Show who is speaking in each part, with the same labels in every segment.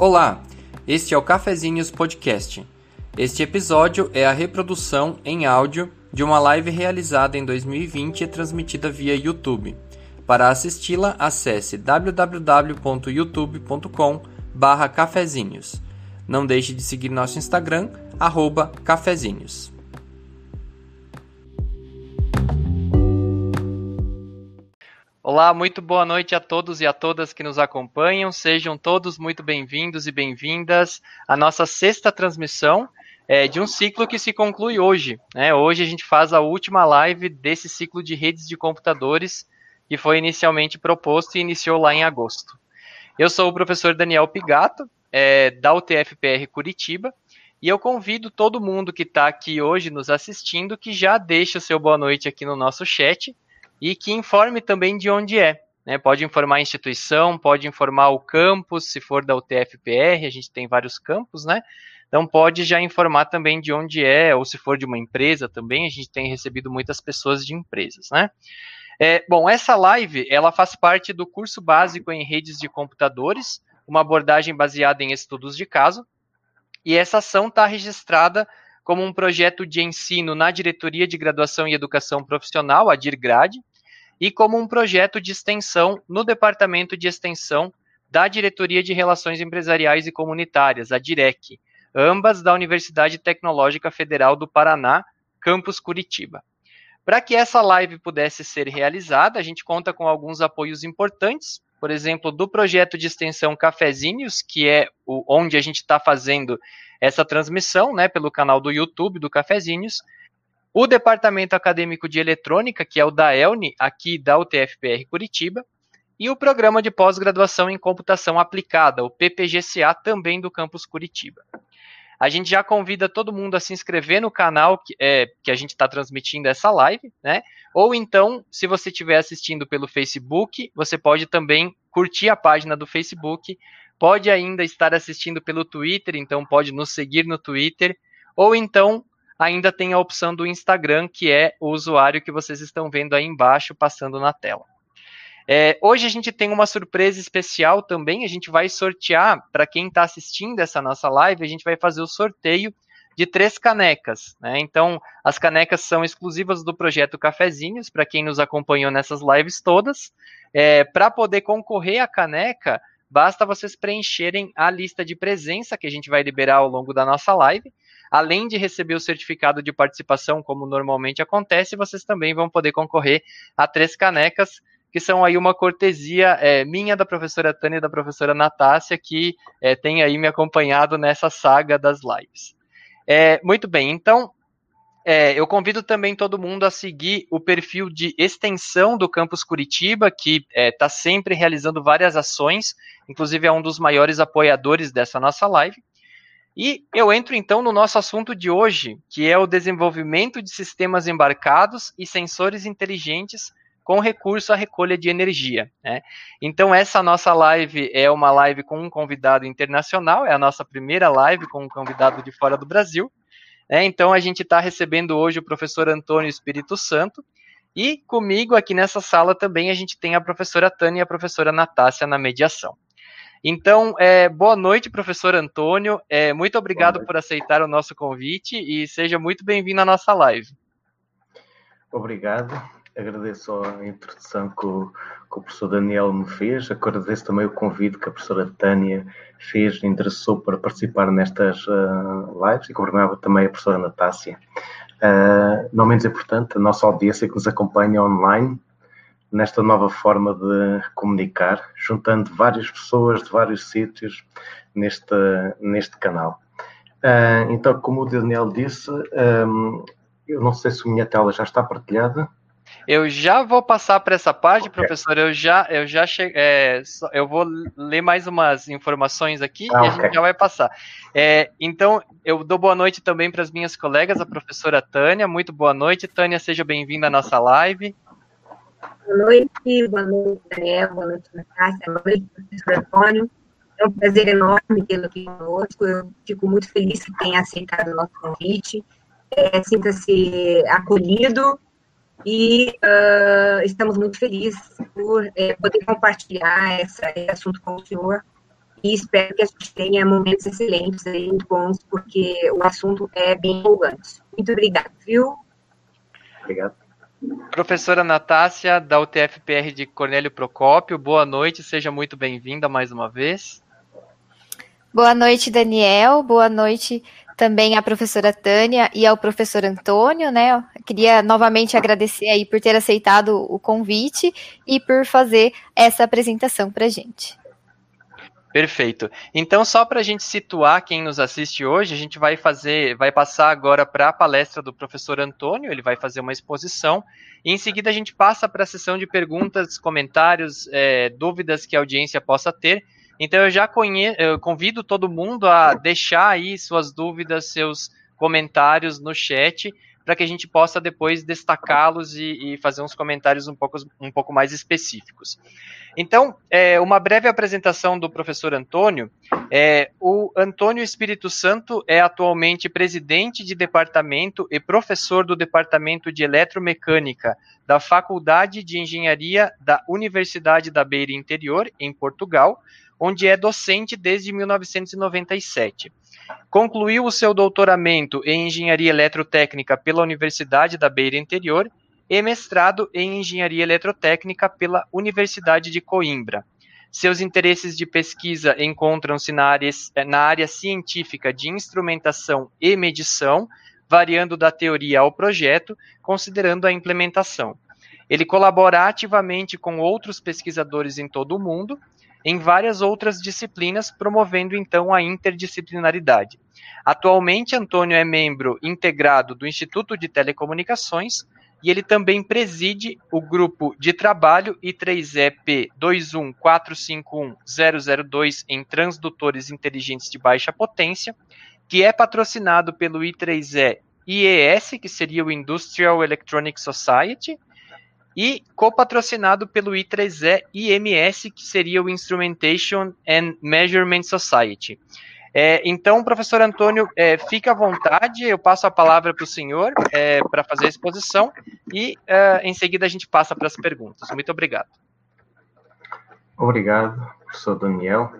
Speaker 1: Olá, este é o Cafezinhos Podcast. Este episódio é a reprodução em áudio de uma live realizada em 2020 e transmitida via YouTube. Para assisti-la, acesse www.youtube.com/cafezinhos. Não deixe de seguir nosso Instagram @cafezinhos. Olá, muito boa noite a todos e a todas que nos acompanham. Sejam todos muito bem-vindos e bem-vindas à nossa sexta transmissão é, de um ciclo que se conclui hoje. Né? Hoje a gente faz a última live desse ciclo de redes de computadores que foi inicialmente proposto e iniciou lá em agosto. Eu sou o professor Daniel Pigato, é, da UTFPR Curitiba, e eu convido todo mundo que está aqui hoje nos assistindo que já deixe o seu boa noite aqui no nosso chat e que informe também de onde é. Né? Pode informar a instituição, pode informar o campus, se for da UTFPR, a gente tem vários campos, né? Então pode já informar também de onde é, ou se for de uma empresa também, a gente tem recebido muitas pessoas de empresas, né? É, bom, essa live ela faz parte do curso básico em redes de computadores, uma abordagem baseada em estudos de caso, e essa ação está registrada como um projeto de ensino na Diretoria de Graduação e Educação Profissional, a DIRGRAD, e como um projeto de extensão no Departamento de Extensão da Diretoria de Relações Empresariais e Comunitárias, a DIREC, ambas da Universidade Tecnológica Federal do Paraná, campus Curitiba. Para que essa live pudesse ser realizada, a gente conta com alguns apoios importantes, por exemplo, do projeto de extensão Cafezinhos, que é o, onde a gente está fazendo essa transmissão, né, pelo canal do YouTube do Cafezinhos, o Departamento Acadêmico de Eletrônica, que é o da ELNI, aqui da UTFPR Curitiba, e o Programa de Pós-Graduação em Computação Aplicada, o PPGCA, também do campus Curitiba. A gente já convida todo mundo a se inscrever no canal que, é, que a gente está transmitindo essa live, né? Ou então, se você estiver assistindo pelo Facebook, você pode também curtir a página do Facebook, pode ainda estar assistindo pelo Twitter, então pode nos seguir no Twitter, ou então ainda tem a opção do Instagram, que é o usuário que vocês estão vendo aí embaixo passando na tela. É, hoje a gente tem uma surpresa especial também. A gente vai sortear, para quem está assistindo essa nossa live, a gente vai fazer o sorteio de três canecas. Né? Então, as canecas são exclusivas do projeto Cafezinhos, para quem nos acompanhou nessas lives todas. É, para poder concorrer à caneca, basta vocês preencherem a lista de presença que a gente vai liberar ao longo da nossa live além de receber o certificado de participação, como normalmente acontece, vocês também vão poder concorrer a três canecas, que são aí uma cortesia é, minha, da professora Tânia e da professora Natácia, que é, tem aí me acompanhado nessa saga das lives. É, muito bem, então é, eu convido também todo mundo a seguir o perfil de extensão do Campus Curitiba, que está é, sempre realizando várias ações, inclusive é um dos maiores apoiadores dessa nossa live. E eu entro então no nosso assunto de hoje, que é o desenvolvimento de sistemas embarcados e sensores inteligentes com recurso à recolha de energia. Né? Então, essa nossa live é uma live com um convidado internacional, é a nossa primeira live com um convidado de fora do Brasil. Né? Então, a gente está recebendo hoje o professor Antônio Espírito Santo, e comigo aqui nessa sala também a gente tem a professora Tânia e a professora Natácia na mediação. Então, é, boa noite, professor Antônio. É, muito obrigado por aceitar o nosso convite e seja muito bem-vindo à nossa live.
Speaker 2: Obrigado. Agradeço a introdução que o, que o, professor Daniel me fez. Agradeço também o convite que a professora Tânia fez, endereçou para participar nestas uh, lives e coordenava também a professora Natácia. Uh, não menos importante, a nossa audiência que nos acompanha online nesta nova forma de comunicar, juntando várias pessoas de vários sítios neste, neste canal. Uh, então, como o Daniel disse, um, eu não sei se a minha tela já está partilhada.
Speaker 1: Eu já vou passar para essa parte, okay. professor. Eu já, eu já cheguei. É, eu vou ler mais umas informações aqui ah, e a okay. gente já vai passar. É, então, eu dou boa noite também para as minhas colegas, a professora Tânia. Muito boa noite, Tânia. Seja bem-vinda à nossa live.
Speaker 3: Boa noite, boa noite, Daniel, boa noite, Natácia, boa noite, professor Antônio. É um prazer enorme tê-lo aqui conosco. Eu fico muito feliz que tenha aceitado o nosso convite. É, Sinta-se acolhido e uh, estamos muito felizes por é, poder compartilhar essa, esse assunto com o senhor e espero que a gente tenha momentos excelentes aí, muito bons, porque o assunto é bem empolgante. Muito obrigada, viu?
Speaker 2: Obrigado.
Speaker 1: Professora Natácia, da UTFPR de Cornélio Procópio, boa noite, seja muito bem-vinda mais uma vez.
Speaker 4: Boa noite, Daniel, boa noite também à professora Tânia e ao professor Antônio, né? Eu queria novamente agradecer aí por ter aceitado o convite e por fazer essa apresentação para a gente.
Speaker 1: Perfeito. Então, só para a gente situar quem nos assiste hoje, a gente vai fazer, vai passar agora para a palestra do professor Antônio, ele vai fazer uma exposição, e em seguida a gente passa para a sessão de perguntas, comentários, é, dúvidas que a audiência possa ter. Então, eu já conhe eu convido todo mundo a deixar aí suas dúvidas, seus comentários no chat, para que a gente possa depois destacá-los e, e, fazer uns comentários um pouco, um pouco mais específicos. Então, é, uma breve apresentação do professor Antônio. É, o Antônio Espírito Santo é atualmente presidente de departamento e professor do Departamento de Eletromecânica da Faculdade de Engenharia da Universidade da Beira Interior, em Portugal, onde é docente desde 1997. Concluiu o seu doutoramento em Engenharia Eletrotécnica pela Universidade da Beira Interior e mestrado em Engenharia Eletrotécnica pela Universidade de Coimbra. Seus interesses de pesquisa encontram-se na área, na área científica de instrumentação e medição, variando da teoria ao projeto, considerando a implementação. Ele colabora ativamente com outros pesquisadores em todo o mundo em várias outras disciplinas, promovendo então a interdisciplinaridade. Atualmente, Antônio é membro integrado do Instituto de Telecomunicações e ele também preside o grupo de trabalho I3EP 21451-002 em transdutores inteligentes de baixa potência, que é patrocinado pelo I3E IES, que seria o Industrial Electronic Society, e copatrocinado pelo I3E IMS, que seria o Instrumentation and Measurement Society. É, então, professor Antônio, é, fica à vontade, eu passo a palavra para o senhor é, para fazer a exposição e é, em seguida a gente passa para as perguntas. Muito obrigado.
Speaker 2: Obrigado, professor Daniel.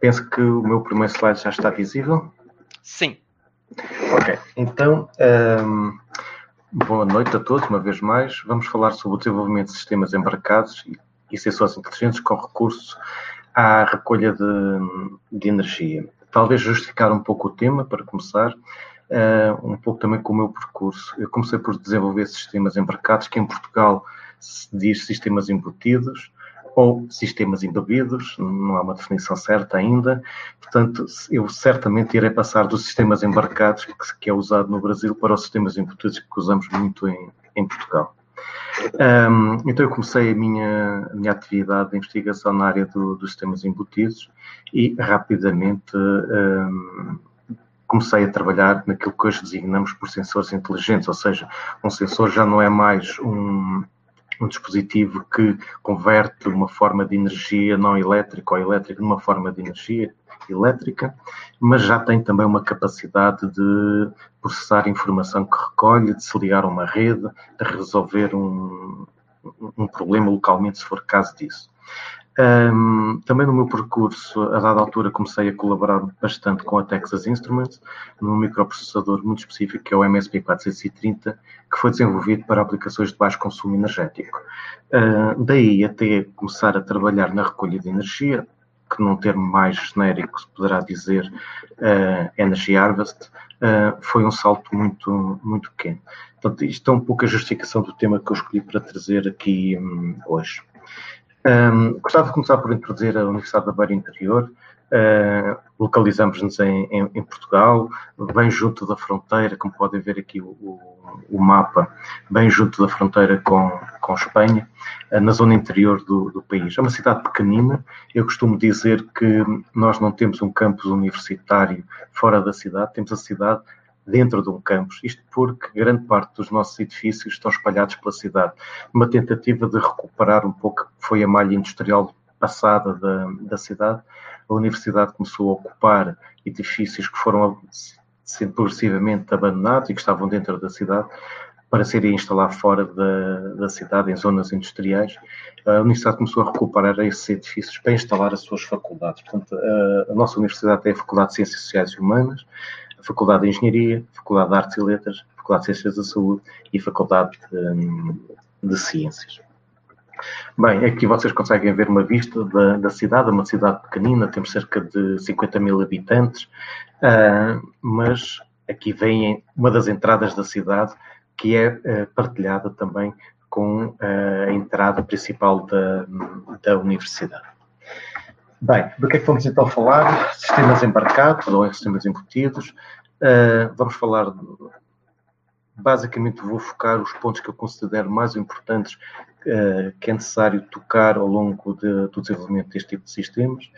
Speaker 2: Penso que o meu primeiro slide já está visível.
Speaker 1: Sim.
Speaker 2: Ok, então, um, ehm, Boa noite a todos, uma vez mais. Vamos falar sobre o desenvolvimento de sistemas embarcados e sensores inteligentes com recurso à recolha de, de, energia. Talvez justificar um pouco o tema, para começar, uh, um pouco também com o meu percurso. Eu comecei por desenvolver sistemas embarcados, que em Portugal se diz sistemas embutidos, ou sistemas embebidos, não há uma definição certa ainda. Portanto, eu certamente irei passar dos sistemas embarcados, que, é usado no Brasil, para os sistemas embutidos, que usamos muito em, em Portugal. Um, então, eu comecei a minha, a minha atividade de investigação na área do, dos sistemas embutidos e rapidamente um, comecei a trabalhar naquilo que hoje designamos por sensores inteligentes, ou seja, um sensor já não é mais um um dispositivo que converte uma forma de energia não elétrica ou elétrica numa forma de energia elétrica, mas já tem também uma capacidade de processar informação que recolhe, de se ligar a uma rede, de resolver um, um problema localmente, se for caso disso. Um, também no meu percurso, a dada altura, comecei a colaborar bastante com a Texas Instruments, num microprocessador muito específico, que é o MSP430, que foi desenvolvido para aplicações de baixo consumo energético. Uh, daí até começar a trabalhar na recolha de energia, que num termo mais genérico se poderá dizer uh, Energy Harvest, uh, foi um salto muito, muito pequeno. Portanto, isto é um pouco a justificação do tema que eu escolhi para trazer aqui um, hoje. Um, gostava de começar por introduzir a Universidade da Beira Interior. Uh, Localizamos-nos em, em, em, Portugal, bem junto da fronteira, como podem ver aqui o, o, mapa, bem junto da fronteira com, com Espanha, uh, na zona interior do, do, país. É uma cidade pequenina. Eu costumo dizer que nós não temos um campus universitário fora da cidade, temos a cidade dentro de um campus. Isto porque grande parte dos nossos edifícios estão espalhados pela cidade. Uma tentativa de recuperar um pouco que foi a malha industrial passada da, da cidade. A universidade começou a ocupar edifícios que foram sendo progressivamente abandonados e que estavam dentro da cidade. para se irem instalar fora da, da cidade, em zonas industriais, a Universidade começou a recuperar esses edifícios para instalar as suas faculdades. Portanto, a, a nossa Universidade tem a Faculdade de Ciências Sociais e Humanas, Faculdade de Engenharia, Faculdade de Artes e Letras, Faculdade de Ciências da Saúde e Faculdade de, de Ciências. Bem, aqui vocês conseguem ver uma vista da, da, cidade, uma cidade pequenina, temos cerca de 50 mil habitantes, uh, mas aqui vem uma das entradas da cidade que é uh, partilhada também com uh, a entrada principal da, da universidade. Bem, do que é que vamos então falar? Sistemas embarcados ou sistemas embutidos. vamos falar basicamente vou focar os pontos que eu considero mais importantes uh, que é necessário tocar ao longo de, do desenvolvimento deste tipo de sistemas.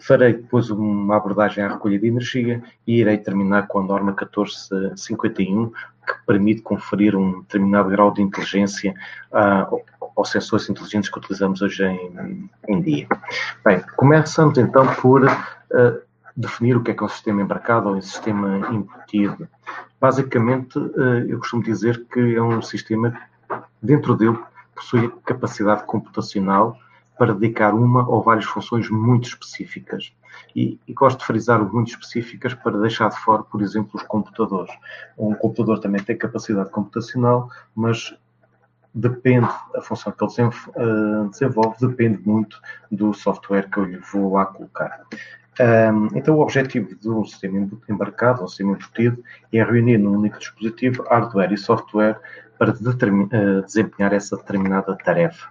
Speaker 2: Farei depois uma abordagem à recolha de energia e irei terminar com a norma 1451, que permite conferir um determinado grau de inteligência uh, aos sensores inteligentes que utilizamos hoje em, em dia. Bem, começamos então por uh, definir o que é que é um sistema embarcado ou um sistema embutido. Basicamente, uh, eu costumo dizer que é um sistema, dentro dele, possui capacidade computacional para dedicar uma ou várias funções muito específicas. E, e, gosto de frisar o muito específicas para deixar de fora, por exemplo, os computadores. Um computador também tem capacidade computacional, mas depende, a função que ele eh, desenvolve depende muito do software que eu lhe vou lá colocar. então, o objetivo de um sistema embarcado, um sistema embutido, é reunir num único dispositivo hardware e software para eh, desempenhar essa determinada tarefa.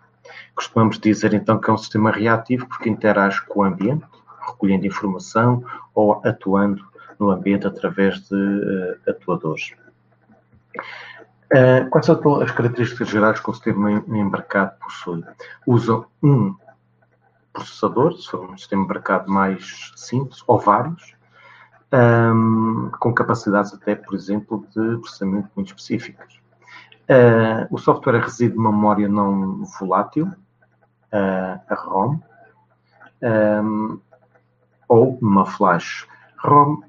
Speaker 2: Costumamos dizer então que é um sistema reativo porque interage com o ambiente, recolhendo informação ou atuando no ambiente através de uh, atuadores. Uh, quais são as características gerais que o sistema embarcado possui? Usa um processador, se for um sistema embarcado mais simples, ou vários, um, com capacidades até, por exemplo, de processamento muito específicas. Uh, o software reside numa memória não volátil, uh, a ROM, um, ou numa flash. ROM,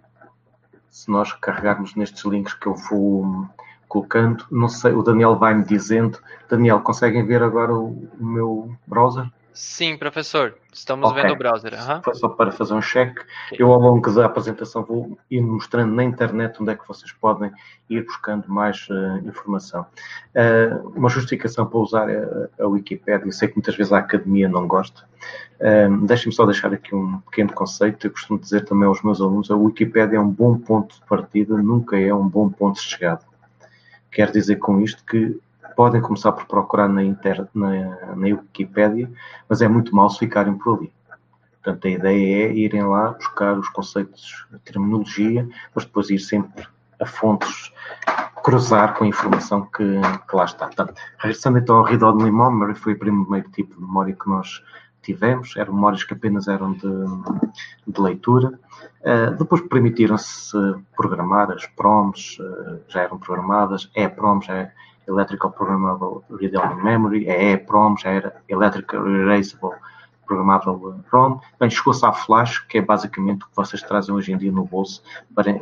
Speaker 2: se nós carregarmos nestes links que eu vou colocando, não sei, o Daniel vai me dizendo. Daniel, conseguem ver agora o, o meu browser?
Speaker 1: Sim, professor. Estamos okay. vendo o browser. Uhum.
Speaker 2: Foi só para fazer um check. Okay. Eu, ao longo da apresentação, vou ir mostrando na internet onde é que vocês podem ir buscando mais uh, informação. Uh, uma justificação para usar a, a Wikipédia, eu sei que muitas vezes a academia não gosta. Uh, Deixem-me só deixar aqui um pequeno conceito. Eu costumo dizer também aos meus alunos: a Wikipédia é um bom ponto de partida, nunca é um bom ponto de chegada. Quero dizer com isto que podem começar por procurar na, inter, na, na Wikipédia, mas é muito mal se ficarem por ali. Portanto, a ideia é irem lá buscar os conceitos de terminologia, mas depois ir sempre a fontes, cruzar com a informação que, que lá está. Portanto, regressando então ao Only Memory, foi o primeiro tipo de memória que nós tivemos, eram memórias que apenas eram de, de leitura. Uh, depois permitiram-se programar as PROMs, uh, já eram programadas, EPROMs, é Electrical Programmable Read-Only Memory, a EEPROM já era Electrical Erasable Programmable ROM. Bem, chegou-se à Flash, que é basicamente o que vocês trazem hoje em dia no bolso, para,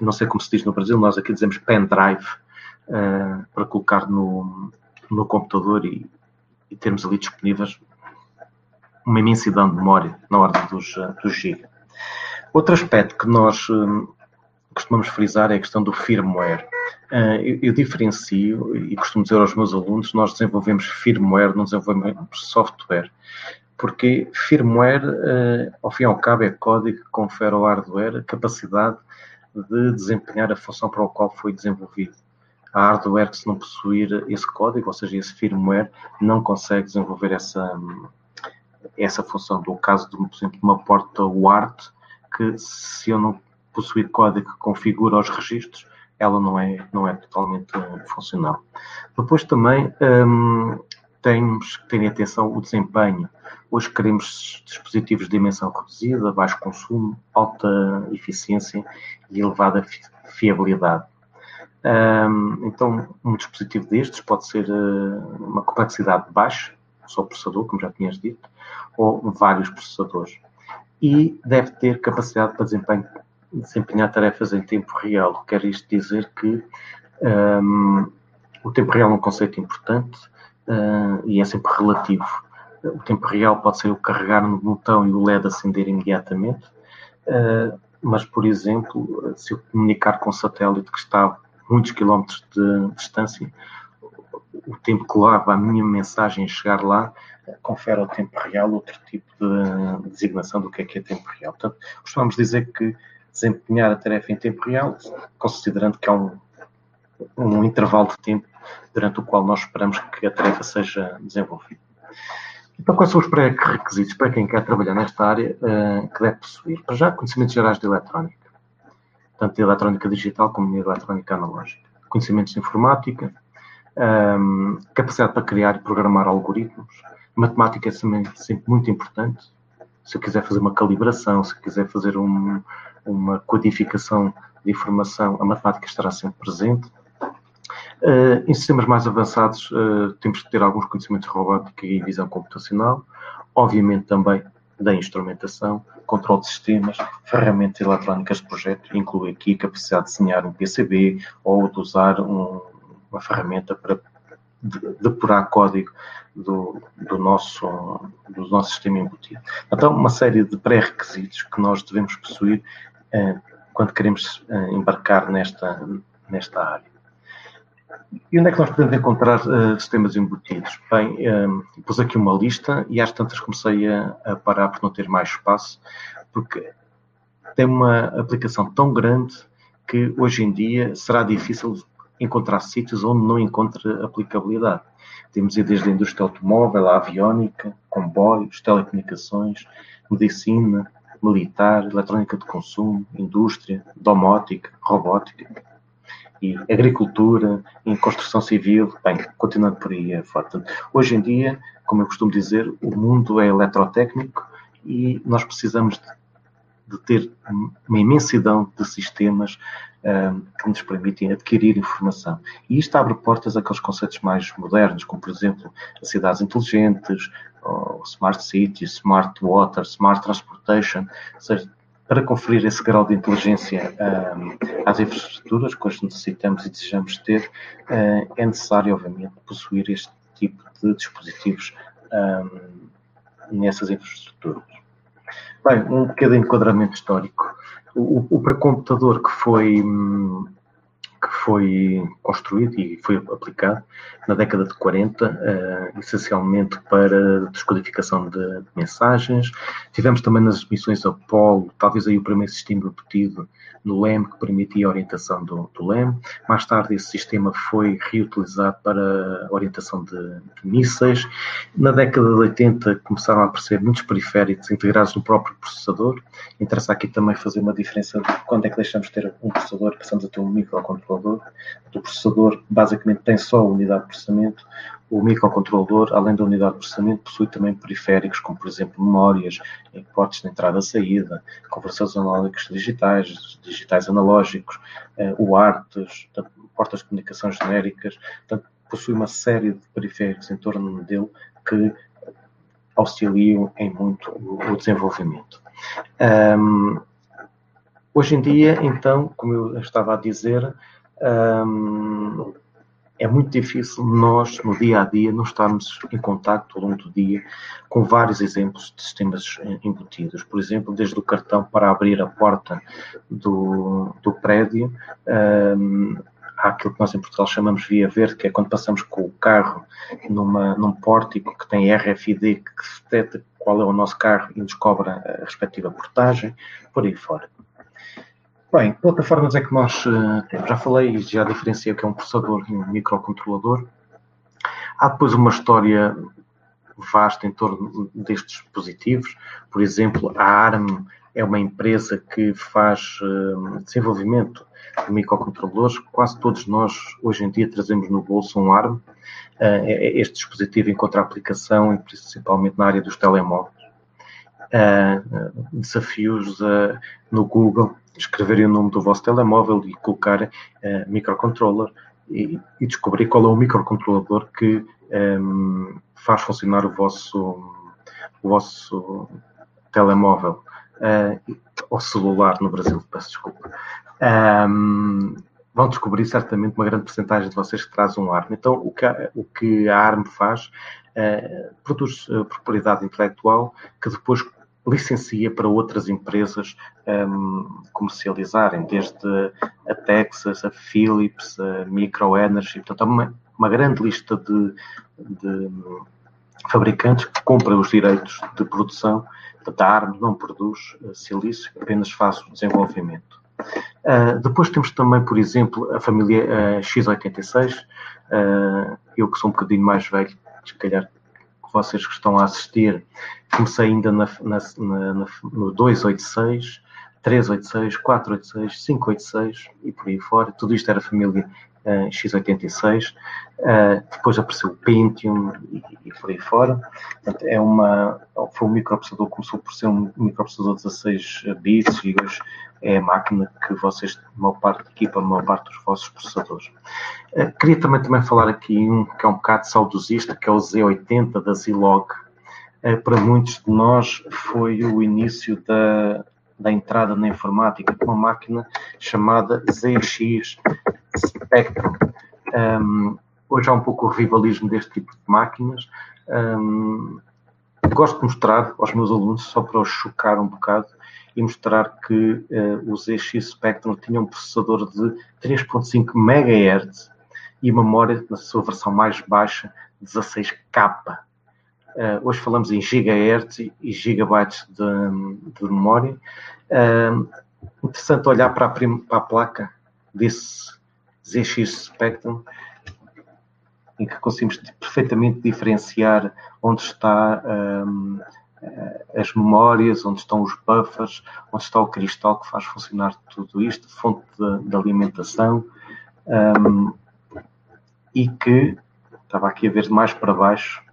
Speaker 2: não sei como se diz no Brasil, nós aqui dizemos pendrive, uh, para colocar no, no computador e, e, termos ali disponíveis uma imensidão de memória na ordem dos, uh, dos GB. Outro aspecto que nós uh, costumamos frisar é a questão do firmware. Uh, eu, eu, diferencio e costumo dizer aos meus alunos: nós desenvolvemos firmware, não desenvolvemos software. Porque firmware, ao fim e ao cabo, é código que confere ao hardware a capacidade de desempenhar a função para a qual foi desenvolvido. A hardware que, se não possuir esse código, ou seja, esse firmware, não consegue desenvolver essa, essa função. No caso, de, por exemplo, uma porta WART, que se eu não possuir código que configura os registros, ela não é, não é totalmente uh, funcional. Depois também um, temos que ter atenção o desempenho. Hoje queremos dispositivos de dimensão reduzida, baixo consumo, alta eficiência e elevada fiabilidade. Um, então, um dispositivo destes pode ser uh, uma complexidade baixa, só processador, como já tinhas dito, ou vários processadores. E deve ter capacidade para desempenho desempenhar tarefas em tempo real. Quer isto dizer que um, o tempo real é um conceito importante e é sempre relativo. O tempo real pode ser o carregar no botão e o LED acender imediatamente, mas, por exemplo, se eu comunicar com um satélite que está a muitos quilómetros de distância, o tempo que leva a minha mensagem chegar lá confere ao tempo real outro tipo de designação do que é que é tempo real. Portanto, costumamos dizer que desempenhar a tarefa em tempo real, considerando que há um, um intervalo de tempo durante o qual nós esperamos que a tarefa seja desenvolvida. Então, quais são os pré-requisitos para quem quer trabalhar nesta área uh, que deve possuir? Para já, conhecimentos gerais de eletrónica, tanto de eletrónica digital como de eletrónica analógica. Conhecimentos de informática, um, capacidade para criar e programar algoritmos. Matemática é sempre, muito importante. Se eu quiser fazer uma calibração, se eu quiser fazer um, uma codificação de informação, a matemática estará sempre presente. Uh, em sistemas mais avançados, uh, temos que ter alguns conhecimentos de robótica e visão computacional, obviamente também da instrumentação, controle de sistemas, ferramentas eletrónicas de projeto, inclui aqui a capacidade de desenhar um PCB ou de usar um, uma ferramenta para depurar código do, do, nosso, do nosso sistema embutido. Então, uma série de pré-requisitos que nós devemos possuir eh, quando queremos eh, embarcar nesta, nesta área. E onde é que nós podemos encontrar uh, sistemas embutidos? Bem, pus aqui uma lista e às tantas comecei a, a, parar por não ter mais espaço, porque tem uma aplicação tão grande que hoje em dia será difícil encontrar sítios onde não encontre aplicabilidade. Temos ido desde a indústria automóvel, a aviónica, comboios, telecomunicações, medicina, militar, eletrónica de consumo, indústria, domótica, robótica e agricultura, em construção civil, bem, continuando por aí é forte. Hoje em dia, como eu costumo dizer, o mundo é eletrotécnico e nós precisamos de, de ter uma imensidão de sistemas que nos permitem adquirir informação. E isto abre portas àqueles conceitos mais modernos, como, por exemplo, as cidades inteligentes, smart cities, smart water, smart transportation, ou seja, para conferir esse grau de inteligência um, às infraestruturas que hoje necessitamos e desejamos ter, uh, é necessário, obviamente, possuir este tipo de dispositivos um, nessas infraestruturas. Bem, um pequeno enquadramento histórico. O, o pré-computador que foi, que foi construído e foi aplicado na década de 40, uh, eh, essencialmente para descodificação de, de, mensagens. Tivemos também nas missões Apollo, talvez aí o primeiro sistema obtido no LEM, que permitia a orientação do, do LEM. Mais tarde, esse sistema foi reutilizado para orientação de, de mísseis. Na década de 80, começaram a aparecer muitos periféricos integrados no próprio processador. Interessa aqui também fazer uma diferença de quando é que deixamos de ter um processador passamos a ter um microcontrolador. O processador basicamente tem só a unidade de processamento. O microcontrolador, além da unidade de processamento, possui também periféricos, como por exemplo memórias, portos de entrada e saída, conversores analógicos digitais, digitais analógicos, eh, UARTs, portas de comunicação genéricas. Portanto, possui uma série de periféricos em torno dele que auxiliam em muito o desenvolvimento. Um, hoje em dia, então, como eu estava a dizer, um, é muito difícil nós, no dia a dia, não estarmos em contato ao longo do dia com vários exemplos de sistemas embutidos. Por exemplo, desde o cartão para abrir a porta do, do prédio, um, há aquilo que nós em Portugal chamamos via verde, que é quando passamos com o carro numa, num pórtico que tem RFID, que detecta qual é o nosso carro e nos cobra a respectiva portagem, por aí fora. Bem, que plataformas é que nós uh, temos? Já falei já diferenciei o que é um processador e um microcontrolador. Há depois uma história vasta em torno destes dispositivos. Por exemplo, a ARM é uma empresa que faz uh, desenvolvimento de microcontroladores. Quase todos nós, hoje em dia, trazemos no bolso um ARM. Uh, este dispositivo encontra aplicação, principalmente na área dos telemóveis. desafios no Google escreverem o nome do vosso telemóvel e colocar uh, microcontroller e, e, descobrir qual é o microcontrolador que um, ehm, faz funcionar o vosso, o vosso telemóvel uh, ou celular no Brasil, peço desculpa. Um, ehm, vão descobrir certamente uma grande porcentagem de vocês que traz um ARM. Então, o que a, o que a ARM faz, uh, produz uh, propriedade intelectual que depois licencia para outras empresas um, comercializarem, desde a Texas, a Philips, a Microenergy, portanto, há uma, uma grande lista de, de fabricantes que compram os direitos de produção. Portanto, a ARM não produz uh, silício, apenas faz o desenvolvimento. Uh, depois temos também, por exemplo, a família uh, X86. eu que sou um bocadinho mais velho, se calhar vocês que estão a assistir, comecei ainda na, na, na, no 286, 386, 486, 586 e por aí fora. Tudo isto era família uh, x86. Uh, depois apareceu o Pentium e, e, por aí fora. Portanto, é uma, foi um microprocessador, começou por ser um microprocessador de 16 bits e hoje é a máquina que vocês, maior parte equipa, maior parte dos vossos processadores. Uh, queria também, também falar aqui um que é um bocado saudosista, que é o Z80 da Zilog. Uh, para muitos de nós foi o início da, da entrada na informática com uma máquina chamada ZX Spectrum. Um, hoje há um pouco o rivalismo deste tipo de máquinas. Um, gosto de mostrar aos meus alunos, só para os chocar um bocado, e mostrar que uh, o ZX Spectrum tinha um processador de 3.5 MHz e memória, na sua versão mais baixa, 16K. Uh, hoje falamos em gigahertz e gigabytes de, de memória. Uh, interessante olhar para a, para a, placa desse ZX Spectrum, em que conseguimos perfeitamente diferenciar onde está um, as memórias, onde estão os buffers, onde está o cristal que faz funcionar tudo isto, fonte de, de alimentação, um, e que estava aqui a ver mais para baixo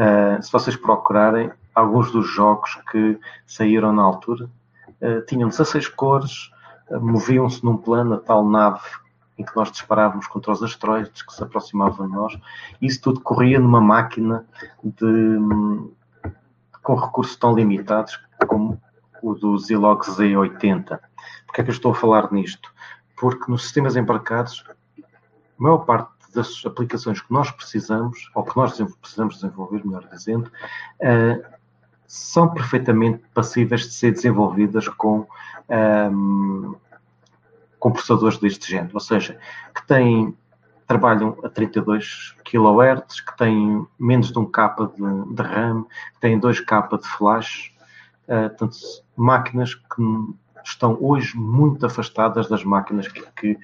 Speaker 2: Uh, se vocês procurarem, alguns dos jogos que saíram na altura uh, tinham 16 cores, uh, moviam-se num plano a tal nave em que nós disparávamos contra os asteroides que se aproximavam de nós. Isso tudo corria numa máquina de, com recursos tão limitados como o do Zilog Z80. Porquê é que eu estou a falar nisto? Porque nos sistemas embarcados, a maior parte das aplicações que nós precisamos, ou que nós precisamos desenvolver, melhor dizendo, uh, são perfeitamente passíveis de ser desenvolvidas com, um, com processadores deste género, ou seja, que têm, trabalham a 32 kHz, que têm menos de 1 K de, de RAM, que têm 2 K de flash, uh, portanto, máquinas que estão hoje muito afastadas das máquinas que, que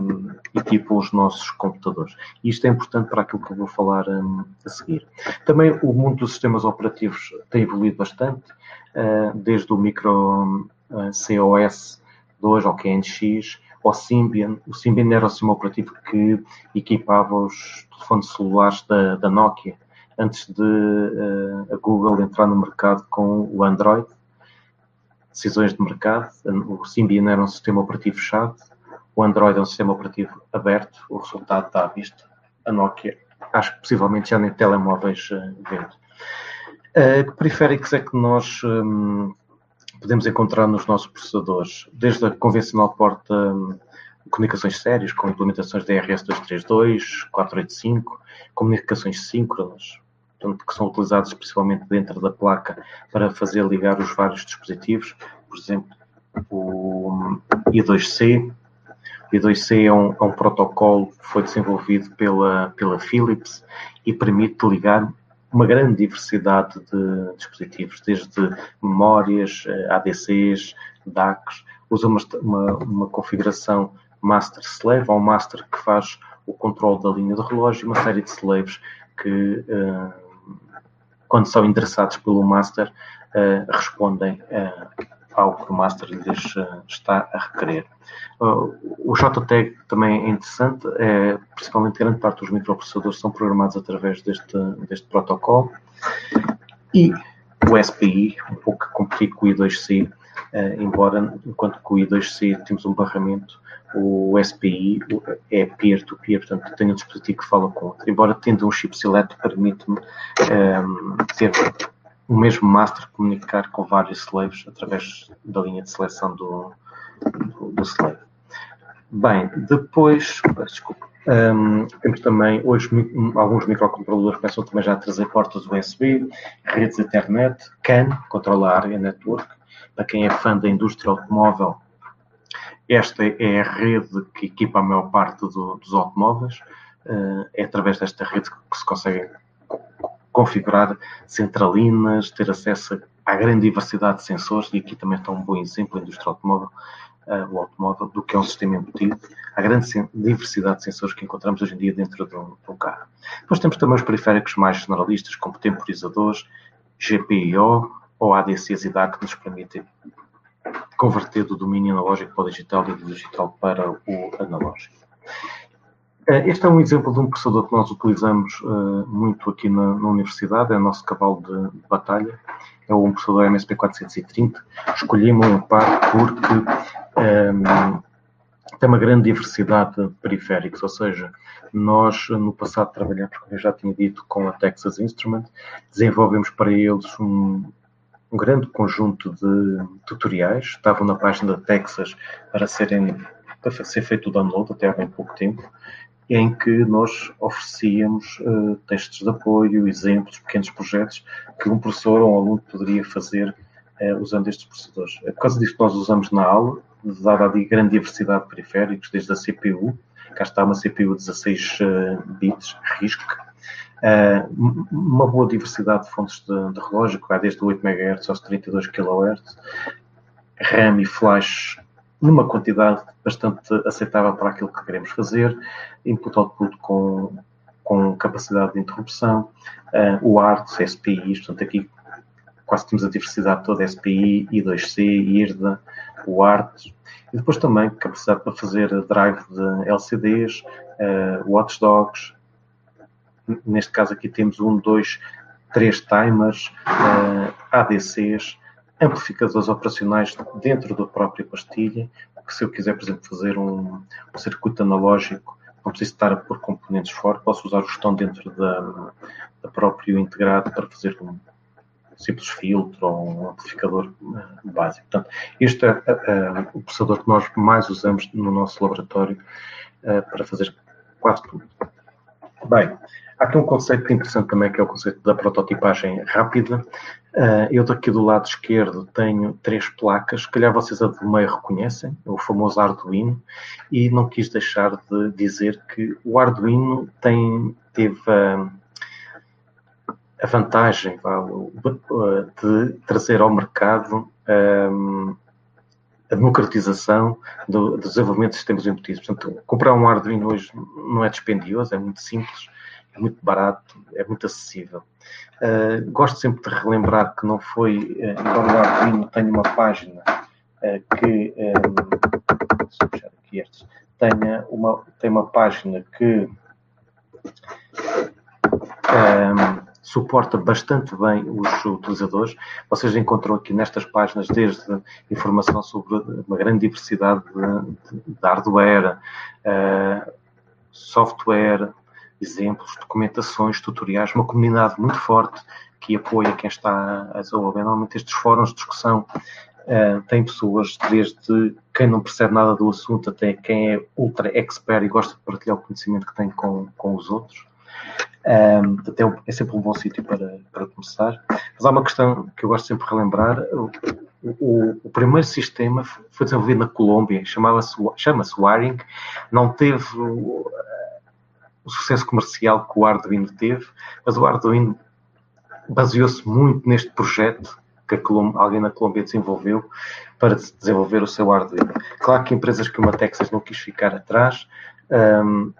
Speaker 2: um, equipam os nossos computadores. E isto é importante para aquilo que eu vou falar um, a seguir. Também o mundo dos sistemas operativos tem evoluído bastante, uh, desde o micro uh, COS 2 ao QNX, ao Symbian. O Symbian era o sistema operativo que equipava os telefones celulares da, da Nokia antes de uh, a Google entrar no mercado com o Android decisões de mercado. O Symbian era um sistema operativo fechado, o Android é um sistema operativo aberto, o resultado está à vista. A Nokia, acho que possivelmente já nem telemóveis uh, vende. Uh, que periféricos é que nós um, podemos encontrar nos nossos processadores? Desde a convencional porta um, comunicações sérias, com implementações de RS-232, 485, comunicações síncronas, portanto, que são utilizados principalmente dentro da placa para fazer ligar os vários dispositivos, por exemplo, o I2C. O I2C é um, é um protocolo que foi desenvolvido pela, pela Philips e permite ligar uma grande diversidade de dispositivos, desde memórias, eh, ADCs, DACs, usa uma, uma, uma configuração master-slave, ou um master que faz o controle da linha de relógio, e uma série de slaves que uh, quando são interessados pelo Master, uh, respondem ao que o Master uh, está a requerer. o JTAG também é interessante, é, principalmente grande parte dos microprocessadores são programados através deste, deste protocolo. E o SPI, um pouco competido com o I2C, embora enquanto que o I2C temos um barramento, o SPI é peer-to-peer, -peer, portanto, tem um dispositivo que fala com outro. Embora tendo um chip select, permite-me um, ter o mesmo master comunicar com vários slaves através da linha de seleção do, do, do slave. Bem, depois, desculpa, um, temos também hoje alguns microcontroladores começam também já a trazer portas USB, redes Ethernet, CAN, controla a área network. Para quem é fã da indústria automóvel, esta é a rede que equipa a maior parte do, dos automóveis. Uh, é através desta rede que se consegue configurar centralinas, ter acesso à grande diversidade de sensores, e aqui também está um bom exemplo a indústria automóvel, uh, o automóvel, do que é um sistema embutido, a grande diversidade de sensores que encontramos hoje em dia dentro de um, de um carro. Depois temos também os periféricos mais generalistas, como temporizadores, GPIO ou ADCs e DAC, que nos permitem converter do domínio analógico para o digital e do digital para o analógico. Eh, este é um exemplo de um processador que nós utilizamos uh, muito aqui na, na, universidade, é o nosso cavalo de, de batalha, é um processador MSP430. Escolhi-me um par porque um, ehm, tem uma grande diversidade de periféricos, ou seja, nós no passado trabalhamos, como eu já tinha dito, com a Texas Instrument, desenvolvemos para eles um, um grande conjunto de tutoriais, estavam na página da Texas para serem para ser feito o download até há bem pouco tempo, em que nós oferecíamos uh, textos de apoio, exemplos, pequenos projetos que um professor ou um aluno poderia fazer uh, usando estes processadores. É por causa disso nós usamos na aula, dada a grande diversidade de periféricos, desde a CPU, cá está uma CPU 16 uh, bits, RISC, uma boa diversidade de fontes de, de relógio, que vai desde 8 MHz aos 32 kHz, RAM e flash numa quantidade bastante aceitável para aquilo que queremos fazer, input-output com, com capacidade de interrupção, uh, o ART, SPI, portanto aqui quase temos a diversidade toda, SPI, I2C, IRDA, o ART, e depois também capacidade para fazer drive de LCDs, uh, watchdogs, neste caso aqui temos um, dois, três timers, uh, ADCs, amplificadores operacionais dentro da própria pastilha, que se eu quiser, por exemplo, fazer um, um circuito analógico, não preciso estar a pôr componentes fora, posso usar o estão dentro da, da próprio integrado para fazer um simples filtro ou um amplificador uh, básico. Portanto, este é uh, o processador que nós mais usamos no nosso laboratório uh, para fazer quase tudo. Bem, Há aqui um conceito interessante também, que é o conceito da prototipagem rápida. Uh, eu daqui do lado esquerdo tenho três placas, se calhar vocês a do meio reconhecem, o famoso Arduino, e não quis deixar de dizer que o Arduino tem, teve a, a vantagem de trazer ao mercado um, a democratização do, do, desenvolvimento de sistemas embutidos. Portanto, comprar um Arduino hoje não é dispendioso, é muito simples é muito barato, é muito acessível. Uh, gosto sempre de relembrar que não foi, uh, embora o Arduino tenha uma página uh, que, um, deixa puxar aqui estes, tenha uma, tem uma página que um, suporta bastante bem os utilizadores. Vocês encontram aqui nestas páginas desde informação sobre uma grande diversidade de, de, de hardware, uh, software, exemplos, documentações, tutoriais, uma comunidade muito forte que apoia quem está a desenvolver. Normalmente estes fóruns de discussão uh, têm pessoas desde quem não percebe nada do assunto até quem é ultra expert e gosta de partilhar o conhecimento que tem com, com os outros. Um, até é sempre um bom sítio para, para começar. Mas há uma questão que eu gosto sempre de relembrar. O, o, o primeiro sistema foi desenvolvido na Colômbia, chama-se chama Wiring, não teve o sucesso comercial que o Arduino teve, mas o Arduino baseou-se muito neste projeto que alguém na Colômbia desenvolveu para desenvolver o seu Arduino. Claro que empresas como a Texas não quis ficar atrás, um,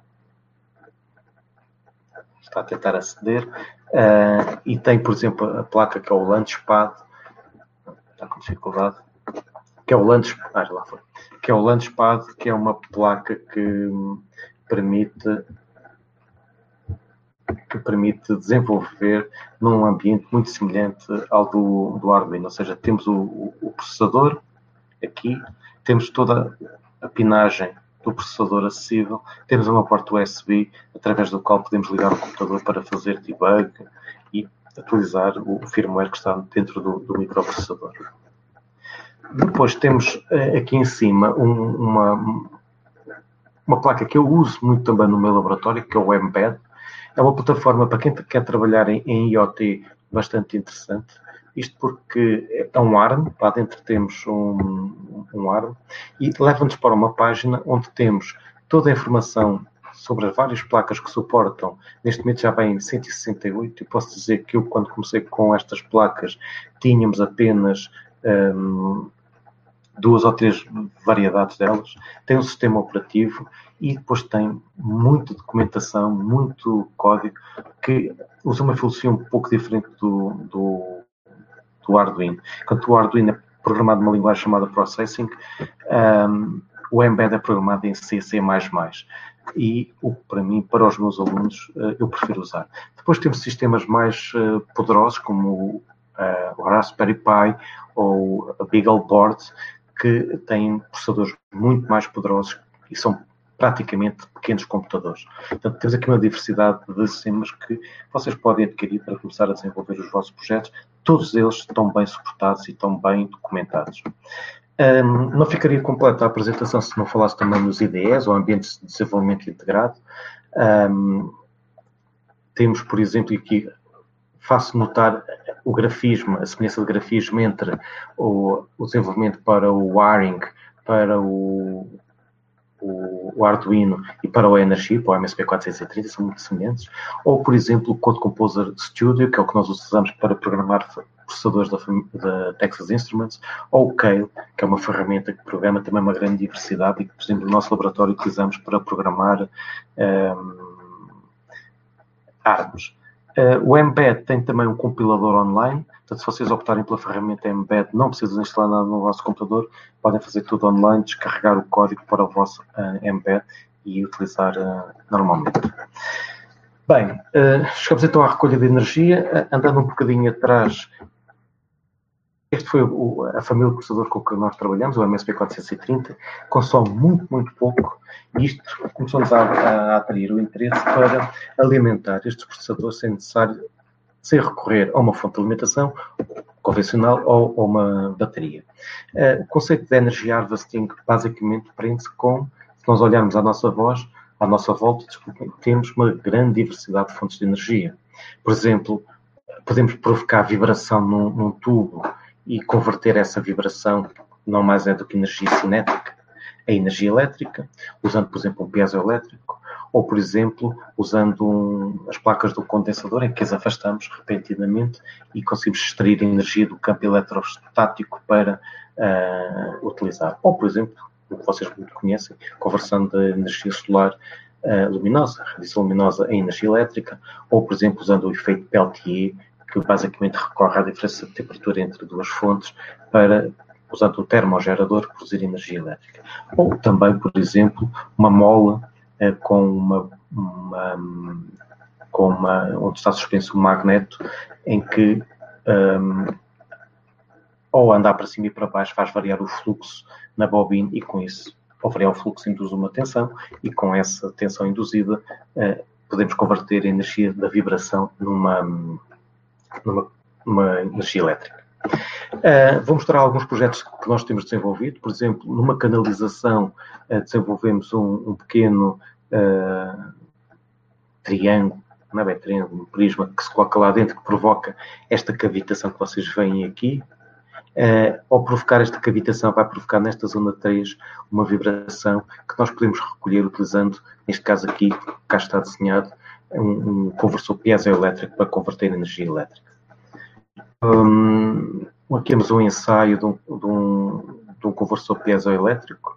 Speaker 2: está a tentar aceder, uh, e tem, por exemplo, a placa que é o Launchpad, está com dificuldade, que é o Launchpad, ah, lá foi, que é o Launchpad, que é uma placa que permite que permite desenvolver num ambiente muito semelhante ao do, do Arduino, ou seja, temos o, o processador aqui, temos toda a pinagem do processador acessível, temos uma porta USB através do qual podemos ligar o computador para fazer debug e atualizar o firmware que está dentro do, do microprocessador. Depois temos eh, aqui em cima um, uma, uma placa que eu uso muito também no meu laboratório, que é o Embed. É uma plataforma para quem quer trabalhar em, em IoT bastante interessante. Isto porque é um ARM, lá dentro temos um, um ARM, e leva-nos para uma página onde temos toda a informação sobre as várias placas que suportam. Neste momento já vem 168 e posso dizer que eu, quando comecei com estas placas, tínhamos apenas um, duas ou três variedades delas. Tem um sistema operativo e depois tem muita documentação, muito código, que usa uma filosofia um pouco diferente do, do, do Arduino. Enquanto o Arduino é programado numa linguagem chamada Processing, um, o Embed é programado em C, C++ e o para mim, para os meus alunos, eh, eu prefiro usar. Depois temos sistemas mais eh, poderosos como eh, o Raspberry Pi ou a BeagleBoard, que têm processadores muito mais poderosos e são praticamente pequenos computadores. Portanto, temos aqui uma diversidade de sistemas que vocês podem adquirir para começar a desenvolver os vossos projetos. Todos eles estão bem suportados e estão bem documentados. Um, não ficaria completa a apresentação se não falasse também nos IDEs, ou Ambientes de Desenvolvimento Integrado. Um, temos, por exemplo, aqui faço notar o grafismo, a semelhança de grafismo entre o, o desenvolvimento para o wiring, para o, o, o, Arduino e para o Energy, para o MSP430, são muito semelhantes. Ou, por exemplo, o Code Composer Studio, que é o que nós usamos para programar processadores da, da, Texas Instruments, ou o Kale, que é uma ferramenta que programa também uma grande diversidade e que, por exemplo, no nosso laboratório utilizamos para programar um. Uh, o Embed tem também um compilador online, portanto, se vocês optarem pela ferramenta Embed, não precisam instalar nada no vosso computador, podem fazer tudo online, descarregar o código para o vosso uh, Embed e utilizar uh, normalmente. Bem, chegamos então à recolha de energia, andando um bocadinho atrás este foi o, a família de processador com que nós trabalhamos, o MSP430, consome muito, muito pouco e isto começou-nos a, a, atrair o interesse para alimentar estes processadores sem necessário, sem recorrer a uma fonte de alimentação convencional ou a uma bateria. Uh, o conceito de energy harvesting basicamente prende-se com, se nós olharmos à nossa voz, à nossa volta, temos uma grande diversidade de fontes de energia. Por exemplo, podemos provocar vibração num, num tubo e converter essa vibração, não mais é do que energia cinética, a energia elétrica, usando, por exemplo, um piezoelétrico, ou, por exemplo, usando um, as placas do condensador, em que as afastamos repentinamente e conseguimos extrair energia do campo eletrostático para uh, utilizar. Ou, por exemplo, o que vocês muito conhecem, conversão de energia solar uh, luminosa, radiação luminosa em energia elétrica, ou, por exemplo, usando o efeito Peltier, que basicamente recorre à diferença de temperatura entre duas fontes para, usando um termogerador, produzir energia elétrica. Ou também, por exemplo, uma mola eh, com uma, uma, com uma, onde está suspenso um magneto em que um, ehm, ou andar para cima e para baixo faz variar o fluxo na bobina e com isso, ao variar o fluxo induz uma tensão e com essa tensão induzida uh, podemos converter a energia da vibração numa, numa, numa energia elétrica. Uh, vou mostrar alguns projetos que nós temos desenvolvido. Por exemplo, numa canalização, uh, desenvolvemos um, um pequeno uh, triângulo, não é triângulo, um prisma que se coloca lá dentro, que provoca esta cavitação que vocês veem aqui. ao provocar esta cavitação, vai provocar nesta zona 3 uma vibração que nós podemos recolher utilizando, neste caso aqui, cá está desenhado, um, um conversor piezoelétrico para converter energia elétrica. Um, aqui temos um ensaio de um, de um, de um conversor piezoelétrico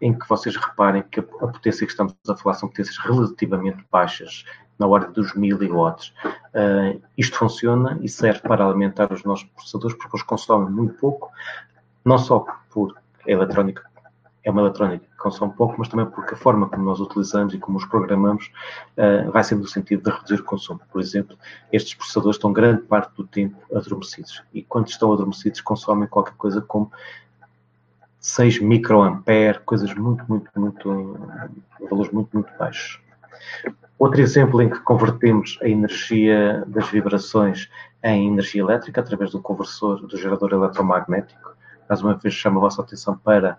Speaker 2: em que vocês reparem que a potência que estamos a falar são potências relativamente baixas, na ordem dos miliwatts. Uh, isto funciona e serve para alimentar os nossos processadores porque eles consomem muito pouco, não só por a eletrónica é uma eletrónica que consome pouco, mas também porque a forma como nós utilizamos e como os programamos uh, vai ser no sentido de reduzir o consumo. Por exemplo, estes processadores estão grande parte do tempo adormecidos e quando estão adormecidos consomem qualquer coisa como 6 microampere, coisas muito, muito, muito, valores muito, muito baixos. Outro exemplo em que convertemos a energia das vibrações em energia elétrica através do conversor do gerador eletromagnético. Mais uma vez chamo a vossa atenção para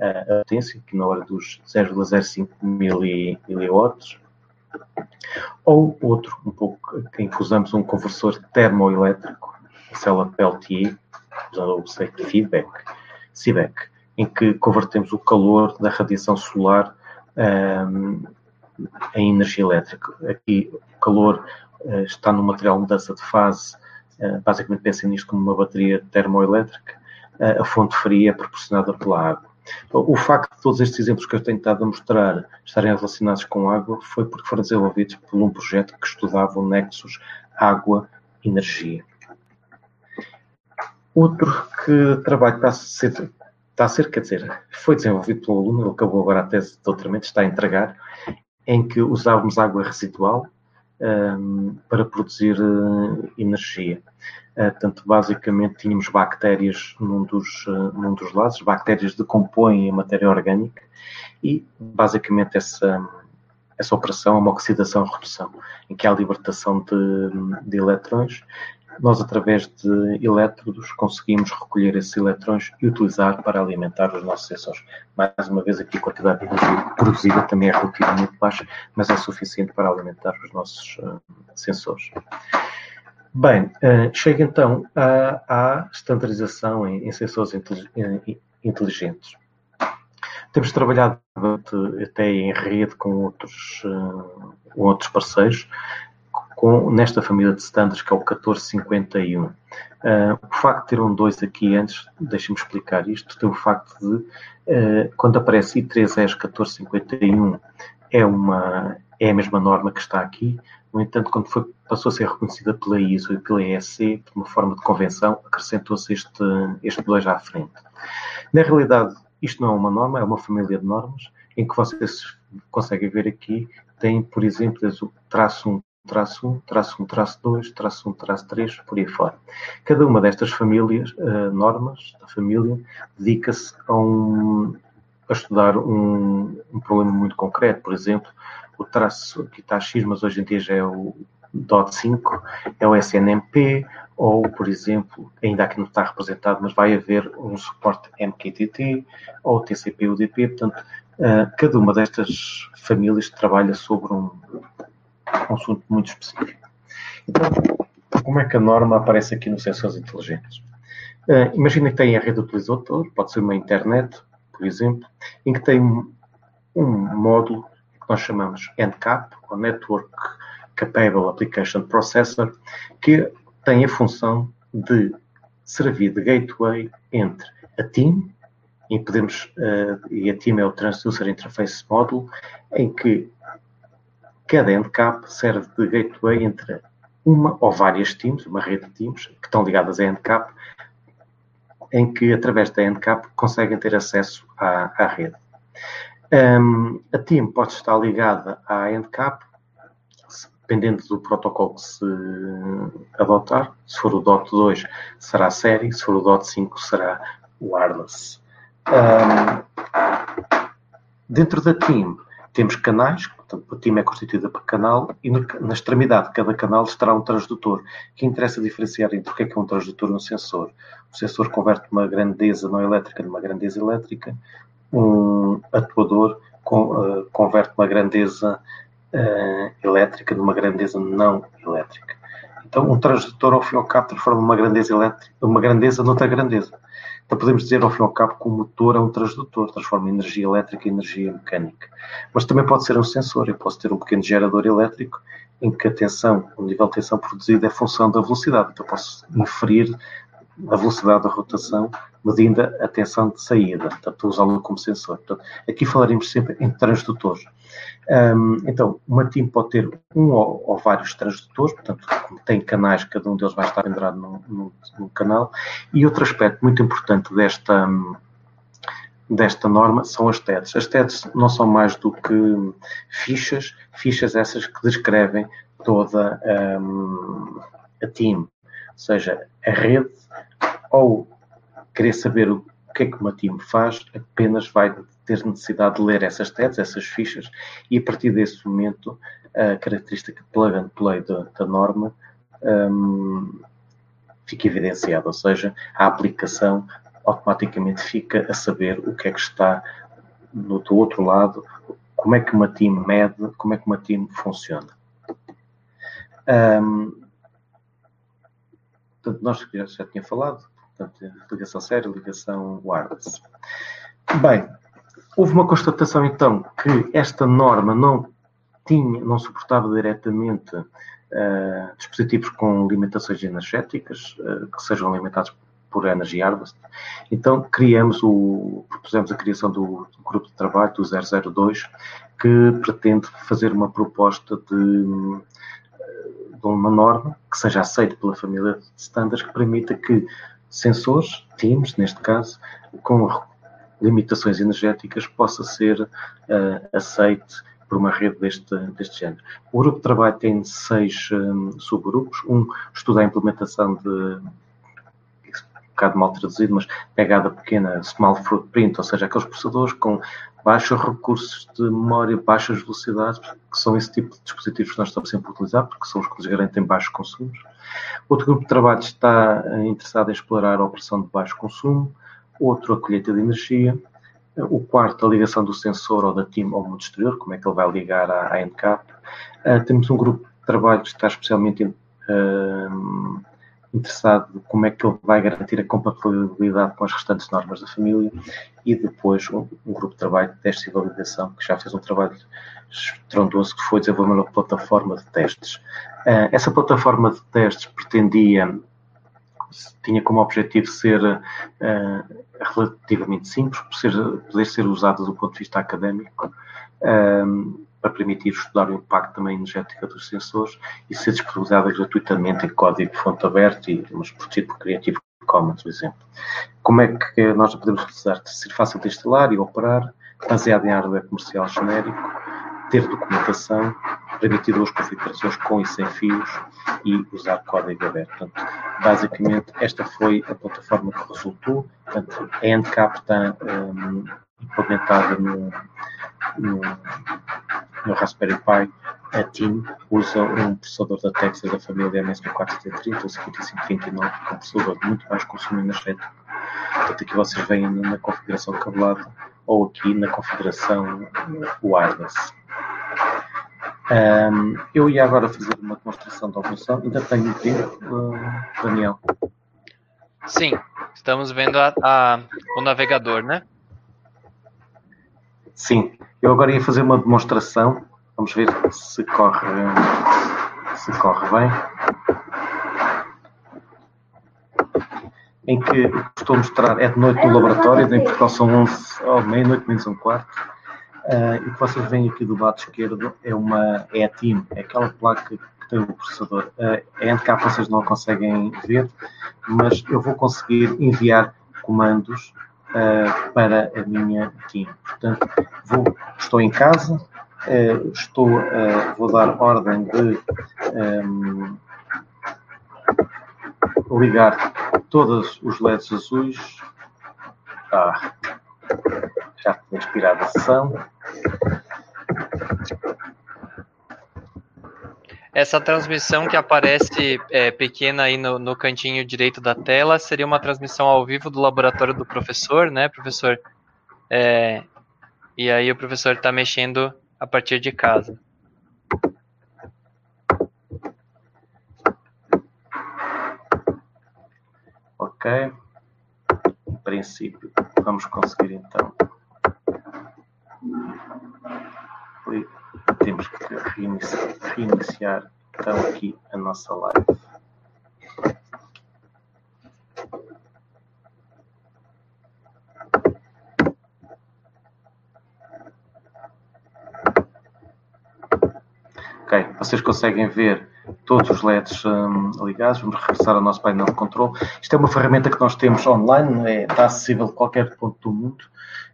Speaker 2: a potência, aqui na hora dos 0,05 miliwatts, ou outro, um pouco, que usamos um conversor termoelétrico, célula Peltier, usando o feedback, CIVEC, em que convertemos o calor da radiação solar um, em energia elétrica. Aqui o calor uh, está no material mudança de fase, uh, basicamente pensem nisto como uma bateria termoelétrica, uh, a fonte fria é proporcionada pela água. O facto de todos estes exemplos que eu tenho estado a mostrar estarem relacionados com água foi porque foram desenvolvidos por um projeto que estudava o nexus água-energia. Outro que trabalho está a ser, está a ser, quer dizer, foi desenvolvido pelo aluno, ele acabou agora a tese de doutoramento, está a entregar, em que usávamos água residual para produzir uh, energia. Uh, portanto, basicamente tínhamos bactérias num dos, uh, num dos lados, bactérias decompõem a matéria orgânica e basicamente essa, essa operação é uma oxidação-redução, em que há libertação de, de eletrões nós, através de elétrodos, conseguimos recolher esses eletrões e utilizar para alimentar os nossos sensores. Mais uma vez, aqui a quantidade de energia produzida também é relativamente baixa, mas é suficiente para alimentar os nossos uh, sensores. Bem, uh, chega então à, à estandarização em, em sensores inteligentes. Temos trabalhado até em rede com outros, uh, outros parceiros com, nesta família de standards que é o 1451. Uh, ah, o facto de ter um 2 aqui antes, deixem-me explicar isto, tem o facto de, uh, quando aparece I3ES 1451, é, uma, é a mesma norma que está aqui, no entanto, quando foi, passou a ser reconhecida pela ISO e pela ESC, de uma forma de convenção, acrescentou-se este, este 2 à frente. Na realidade, isto não é uma norma, é uma família de normas, em que vocês conseguem ver aqui, tem, por exemplo, traço 1 traço 1, traço 1, traço 2, traço 1, traço 3, por aí fora. Cada uma destas famílias, uh, normas da família, dedica-se a, um, a estudar um, um, problema muito concreto. Por exemplo, o traço, aqui está X, mas hoje em dia já é o DOT 5, é o SNMP, ou, por exemplo, ainda aqui não está representado, mas vai haver um suporte MQTT, ou TCP-UDP, portanto, uh, cada uma destas famílias trabalha sobre um assunto muito específico. Então, como é que a norma aparece aqui nos sensores inteligentes? Uh, imagina que tem a rede utilizador, pode ser uma internet, por exemplo, em que tem um, um módulo que nós chamamos NCAP, ou Network Capable Application Processor, que tem a função de servir de gateway entre a team, e podemos, uh, e a team é o Transducer Interface Module, em que Cada endcap serve de gateway entre uma ou várias teams, uma rede de teams, que estão ligadas a endcap, em que, através da endcap, conseguem ter acesso à, à rede. Um, a team pode estar ligada à endcap, dependendo do protocolo que se adotar. Se for o DOT2, será série, se for o DOT5, será wireless. Um, dentro da team, temos canais, portanto, time é constituído por canal e no, na extremidade de cada canal estará um transdutor, que interessa diferenciar entre o que é, que é um transdutor e um sensor. O sensor converte uma grandeza não elétrica numa grandeza elétrica, um atuador com, uh, converte uma grandeza uh, elétrica numa grandeza não elétrica. Então, um transdutor, ao fim e ao cabo, transforma uma grandeza elétrica, uma grandeza noutra grandeza. Então podemos dizer, ao fim e ao cabo, que o motor é um transdutor, transforma energia elétrica em energia mecânica. Mas também pode ser um sensor, eu posso ter um pequeno gerador elétrico em que a tensão, o nível de tensão produzido é função da velocidade. Então posso inferir a velocidade da rotação medindo a tensão de saída, portanto, usá-lo como sensor. Portanto, aqui falaremos sempre em transdutores. Um, então, uma team pode ter um ou, ou, vários transdutores, portanto, tem canais, cada um deles vai estar entrado num, canal. E outro aspecto muito importante desta, desta norma são as TEDs. As TEDs não são mais do que fichas, fichas essas que descrevem toda um, a team, ou seja, a rede, ou querer saber o que é que uma team faz, apenas vai ter necessidade de ler essas TEDs, essas fichas, e a partir desse momento a característica plug and play da, da norma um, fica evidenciada, ou seja, a aplicação automaticamente fica a saber o que é que está no, do outro lado, como é que uma team mede, como é que uma team funciona. Um, portanto, nós já, já tinha falado, portanto, ligação séria, ligação wireless. Bem, houve uma constatação então que esta norma não tinha, não suportava diretamente uh, dispositivos com limitações energéticas, uh, que sejam alimentados por energy harvest. Então criamos o, propusemos a criação do, do, grupo de trabalho do 002, que pretende fazer uma proposta de, de uma norma que seja aceita pela família de standards que permita que sensores, TIMs, neste caso, com limitações energéticas, possa ser uh, aceite por uma rede deste, deste género. O grupo de trabalho tem seis um, subgrupos. Um estuda a implementação de, um bocado mal traduzido, mas pegada pequena, small footprint, ou seja, aqueles processadores com baixos recursos de memória, baixas velocidades, que são esse tipo de dispositivos que nós estamos sempre a utilizar, porque são os que nos garantem baixos consumos. Outro grupo de trabalho está eh, interessado em explorar a operação de baixo consumo, outro a colheita de energia, o quarto, a ligação do sensor ou da TIM ao mundo exterior, como é que ele vai ligar à, à NCAP. Uh, temos um grupo de trabalho que está especialmente uh, interessado como é que ele vai garantir a compatibilidade com as restantes normas da família e depois um, um grupo de trabalho de testes e validação que já fez um trabalho estrondoso que foi desenvolver uma plataforma de testes. Uh, essa plataforma de testes pretendia tinha como objetivo ser uh, relativamente simples, ser, poder ser usada do ponto de vista académico, um, para permitir estudar o impacto também energético dos sensores e ser disponibilizada gratuitamente em código fonte aberto e mas protegido por Creative Commons, por exemplo. Como é que nós podemos utilizar? Ser fácil de instalar e operar, baseado em hardware comercial genérico, ter documentação, permitir duas configurações com e sem fios e usar código aberto. Portanto, basicamente, esta foi a plataforma que resultou. Portanto, a NCAP está um, implementada no, no, no, Raspberry Pi. A TIM usa um processador da Texas da família MSP430 ou 5529, que é um processador de muito baixo consumo energético. Portanto, aqui vocês veem na configuração cabelada ou aqui na configuração wireless. Um, eu ia agora fazer uma demonstração de automação. Ainda tenho tempo, uh, Daniel?
Speaker 1: Sim, estamos vendo a, a, o navegador, né?
Speaker 2: Sim, eu agora ia fazer uma demonstração. Vamos ver se corre, se corre bem. Em que estou a mostrar é de noite no laboratório, em Portugal são 11 ou meia-noite, menos um quarto. Uh, e o que vocês veem aqui do lado esquerdo é uma é a TIM, é aquela placa que tem o processador. Uh, a NK vocês não conseguem ver, mas eu vou conseguir enviar comandos uh, para a minha TIM. Portanto, vou, estou em casa, uh, estou, vou dar ordem de um, ligar todos os LEDs azuis. Ah, já tinha a sessão.
Speaker 1: Essa transmissão que aparece é, pequena aí no, no, cantinho direito da tela seria uma transmissão ao vivo do laboratório do professor, né, professor? É, e aí o professor está mexendo a partir de casa.
Speaker 2: Ok. Em princípio, vamos conseguir então temos que reiniciar, reiniciar então aqui a nossa live. Ok, vocês conseguem ver todos os LEDs um, ligados. Vamos regressar ao nosso painel de controle. Isto é uma ferramenta que nós temos online, é, está acessível a qualquer ponto do mundo.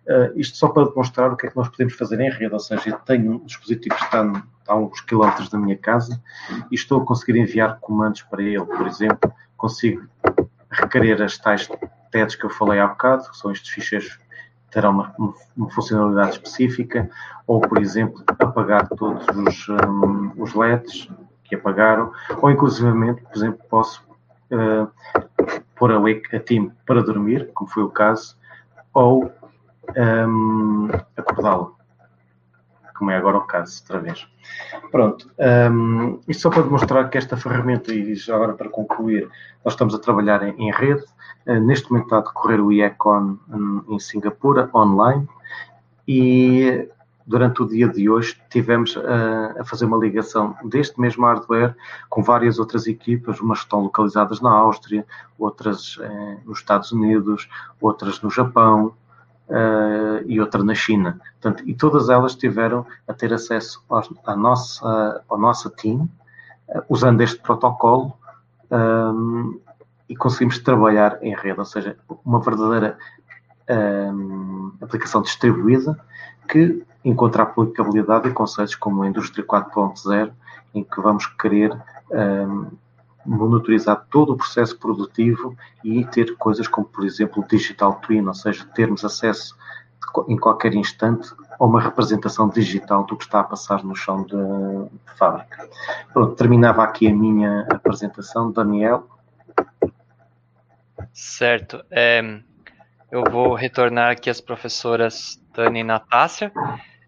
Speaker 2: Uh, isto só para demonstrar o que é que nós podemos fazer em rede, ou seja, eu tenho um dispositivo que está a uns quilómetros da minha casa e estou a conseguir enviar comandos para ele. Por exemplo, consigo requerer as tais TEDs que eu falei há bocado, que são estes ficheiros que terão uma, uma funcionalidade específica, ou, por exemplo, apagar todos os, um, os LEDs apagaram, ou inclusivamente, por exemplo, posso uh, pôr a, wake, a team para dormir, como foi o caso, ou um, acordá-lo, como é agora o caso, outra vez. Pronto, um, isto só para demonstrar que esta ferramenta, e já agora para concluir, nós estamos a trabalhar em, em rede, uh, neste momento está a decorrer o IECON um, em Singapura, online, e durante o dia de hoje tivemos uh, a fazer uma ligação deste mesmo hardware com várias outras equipas, umas estão localizadas na Áustria, outras uh, nos Estados Unidos, outras no Japão uh, e outra na China. Portanto, e todas elas tiveram a ter acesso à nossa, ao nosso team, usando este protocolo um, e conseguimos trabalhar em rede, ou seja, uma verdadeira um, aplicação distribuída que encontra aplicabilidade em conceitos como a indústria 4.0, em que vamos querer um, monitorizar todo o processo produtivo e ter coisas como, por exemplo, o digital twin, ou seja, termos acesso em qualquer instante a uma representação digital do que está a passar no chão de, de fábrica. Pronto, terminava aqui a minha apresentação. Daniel.
Speaker 1: Certo. É, eu vou retornar aqui as professoras Tânia e Natácia.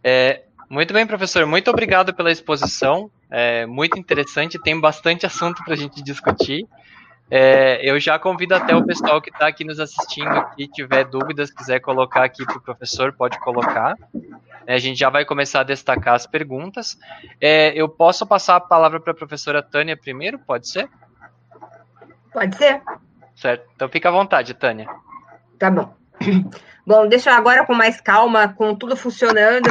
Speaker 1: É, muito bem, professor. Muito obrigado pela exposição. É muito interessante. Tem bastante assunto para a gente discutir. É, eu já convido até o pessoal que está aqui nos assistindo, que tiver dúvidas, quiser colocar aqui para o professor, pode colocar. É, a gente já vai começar a destacar as perguntas. É, eu posso passar a palavra para a professora Tânia primeiro? Pode ser?
Speaker 3: Pode ser.
Speaker 1: Certo. Então fica à vontade, Tânia.
Speaker 3: Tá bom. Bom, deixa agora com mais calma, com tudo funcionando.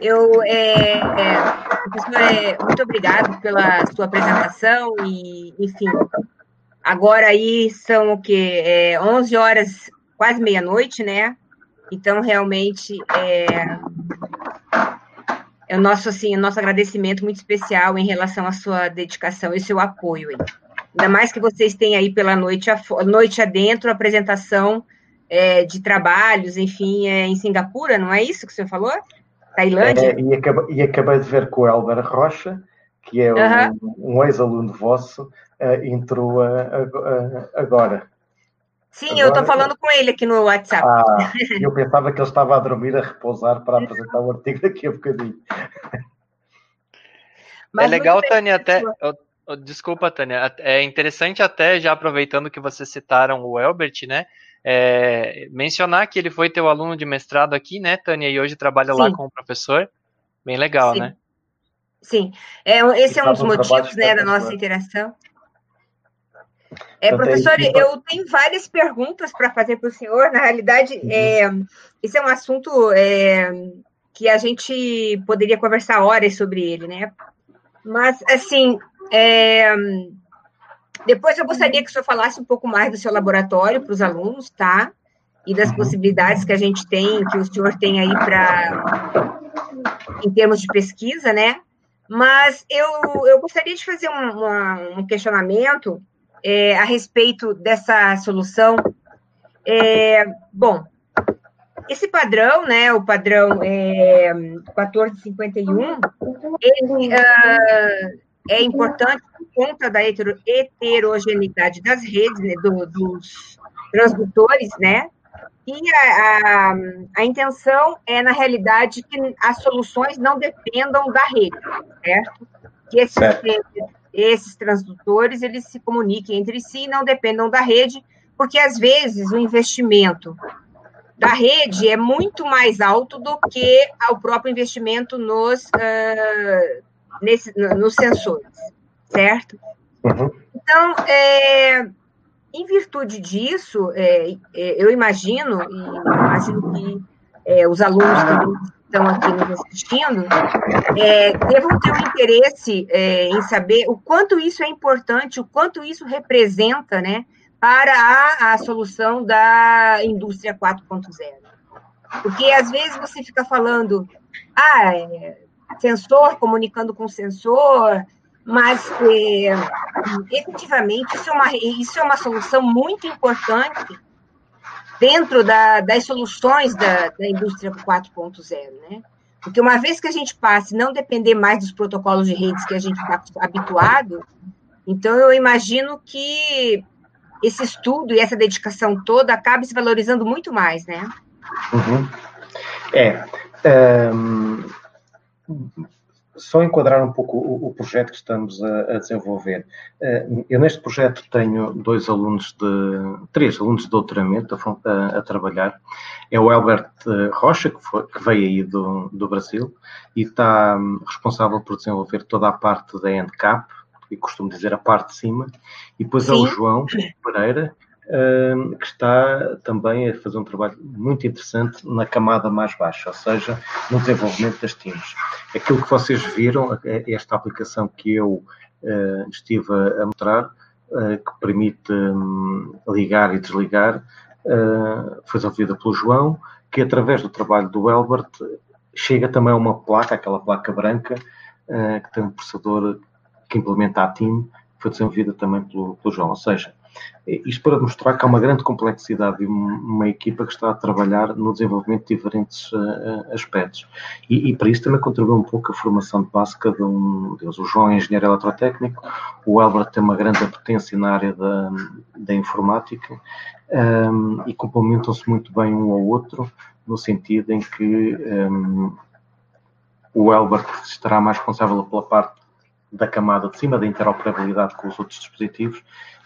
Speaker 3: Eu, é, é, professor, é, muito obrigado pela sua apresentação e, enfim, agora aí são o quê? É, 11 horas, quase meia-noite, né? Então, realmente, é, é o nosso, assim, o nosso agradecimento muito especial em relação à sua dedicação e seu apoio. Aí. Ainda mais que vocês têm aí pela noite, a, noite adentro, a apresentação é, de trabalhos, enfim, é, em Singapura, não é isso que você falou? Tailândia?
Speaker 2: É, e, acabei, e, acabei, de ver que o Elber Rocha, que é um, um ex-aluno vosso, uh, entrou uh, uh, agora.
Speaker 3: Sim, agora, eu estou falando com ele aqui no WhatsApp.
Speaker 2: Ah, eu pensava que ele estava a dormir, a repousar para apresentar o artigo daqui a bocadinho.
Speaker 1: Mas é legal, Tânia, até. Desculpa, Tânia. É interessante até, já aproveitando que vocês citaram o Elbert, né? É, mencionar que ele foi teu aluno de mestrado aqui, né, Tânia, e hoje trabalha Sim. lá como professor. Bem legal,
Speaker 3: Sim.
Speaker 1: né?
Speaker 3: Sim, é, esse é um dos motivos né, da nossa interação. É, professor, eu tenho várias perguntas para fazer para o senhor. Na realidade, uhum. é, esse é um assunto é, que a gente poderia conversar horas sobre ele, né? Mas, assim, é, depois eu gostaria que o senhor falasse um pouco mais do seu laboratório para os alunos, tá? E das uhum. possibilidades que a gente tem, que o senhor tem aí para em termos de pesquisa, né? Mas eu, eu gostaria de fazer um, uma, um questionamento é, a respeito dessa solução. É, bom, esse padrão, né, o padrão é, 1451, ele uh, é importante por conta da heterogeneidade das redes, né, do, dos transdutores, né? E a, a, a, intenção é, na realidade, que as soluções não dependam da rede, certo? Que esses, esses transdutores, eles se comuniquem entre si e não dependam da rede, porque, às vezes, o investimento da rede é muito mais alto do que o próprio investimento nos uh, nesse, nos sensores, certo? Uhum. Então, é, em virtude disso, é, é, eu imagino, e imagino que é, os alunos que estão aqui nos assistindo, é, devam ter um interesse é, em saber o quanto isso é importante, o quanto isso representa, né, para a, a solução da indústria 4.0. Porque às vezes você fica falando, ah, sensor comunicando com sensor, mas é, efetivamente isso é, uma, isso é uma solução muito importante dentro da, das soluções da, da indústria 4.0, né? Porque uma vez que a gente passe não depender mais dos protocolos de redes que a gente está habituado, então eu imagino que esse estudo e essa dedicação toda acaba se valorizando muito mais, né?
Speaker 2: Uhum. É. Um, só enquadrar um pouco o, o projeto que estamos a, a desenvolver. Uh, eu neste projeto tenho dois alunos de, três alunos de doutoramento a, a, a trabalhar. É o Albert eh, Rocha, que, foi, que veio aí do, do Brasil e está um, responsável por desenvolver toda a parte da ENDCAP, e costumo dizer a parte de cima, e depois Sim. é o João Pereira, que está também a fazer um trabalho muito interessante na camada mais baixa, ou seja, no desenvolvimento das teams. Aquilo que vocês viram, é esta aplicação que eu uh, estive a mostrar, uh, que permite um, ligar e desligar, uh, foi desenvolvida pelo João, que através do trabalho do Elbert chega também a uma placa, aquela placa branca, que tem um processador que implementa a team, foi desenvolvida também pelo João. Ou seja, isto para mostrar que há uma grande complexidade e uma equipa que está a trabalhar no desenvolvimento de diferentes uh, aspectos. E, e, para isso também contribui um pouco a formação de base cada um deles. O João é engenheiro eletrotécnico, o Albert tem uma grande apetência na área da, da informática um, ehm, e complementam-se muito bem um ao outro, no sentido em que um, ehm, o Albert estará mais responsável pela parte da camada de cima da interoperabilidade com os outros dispositivos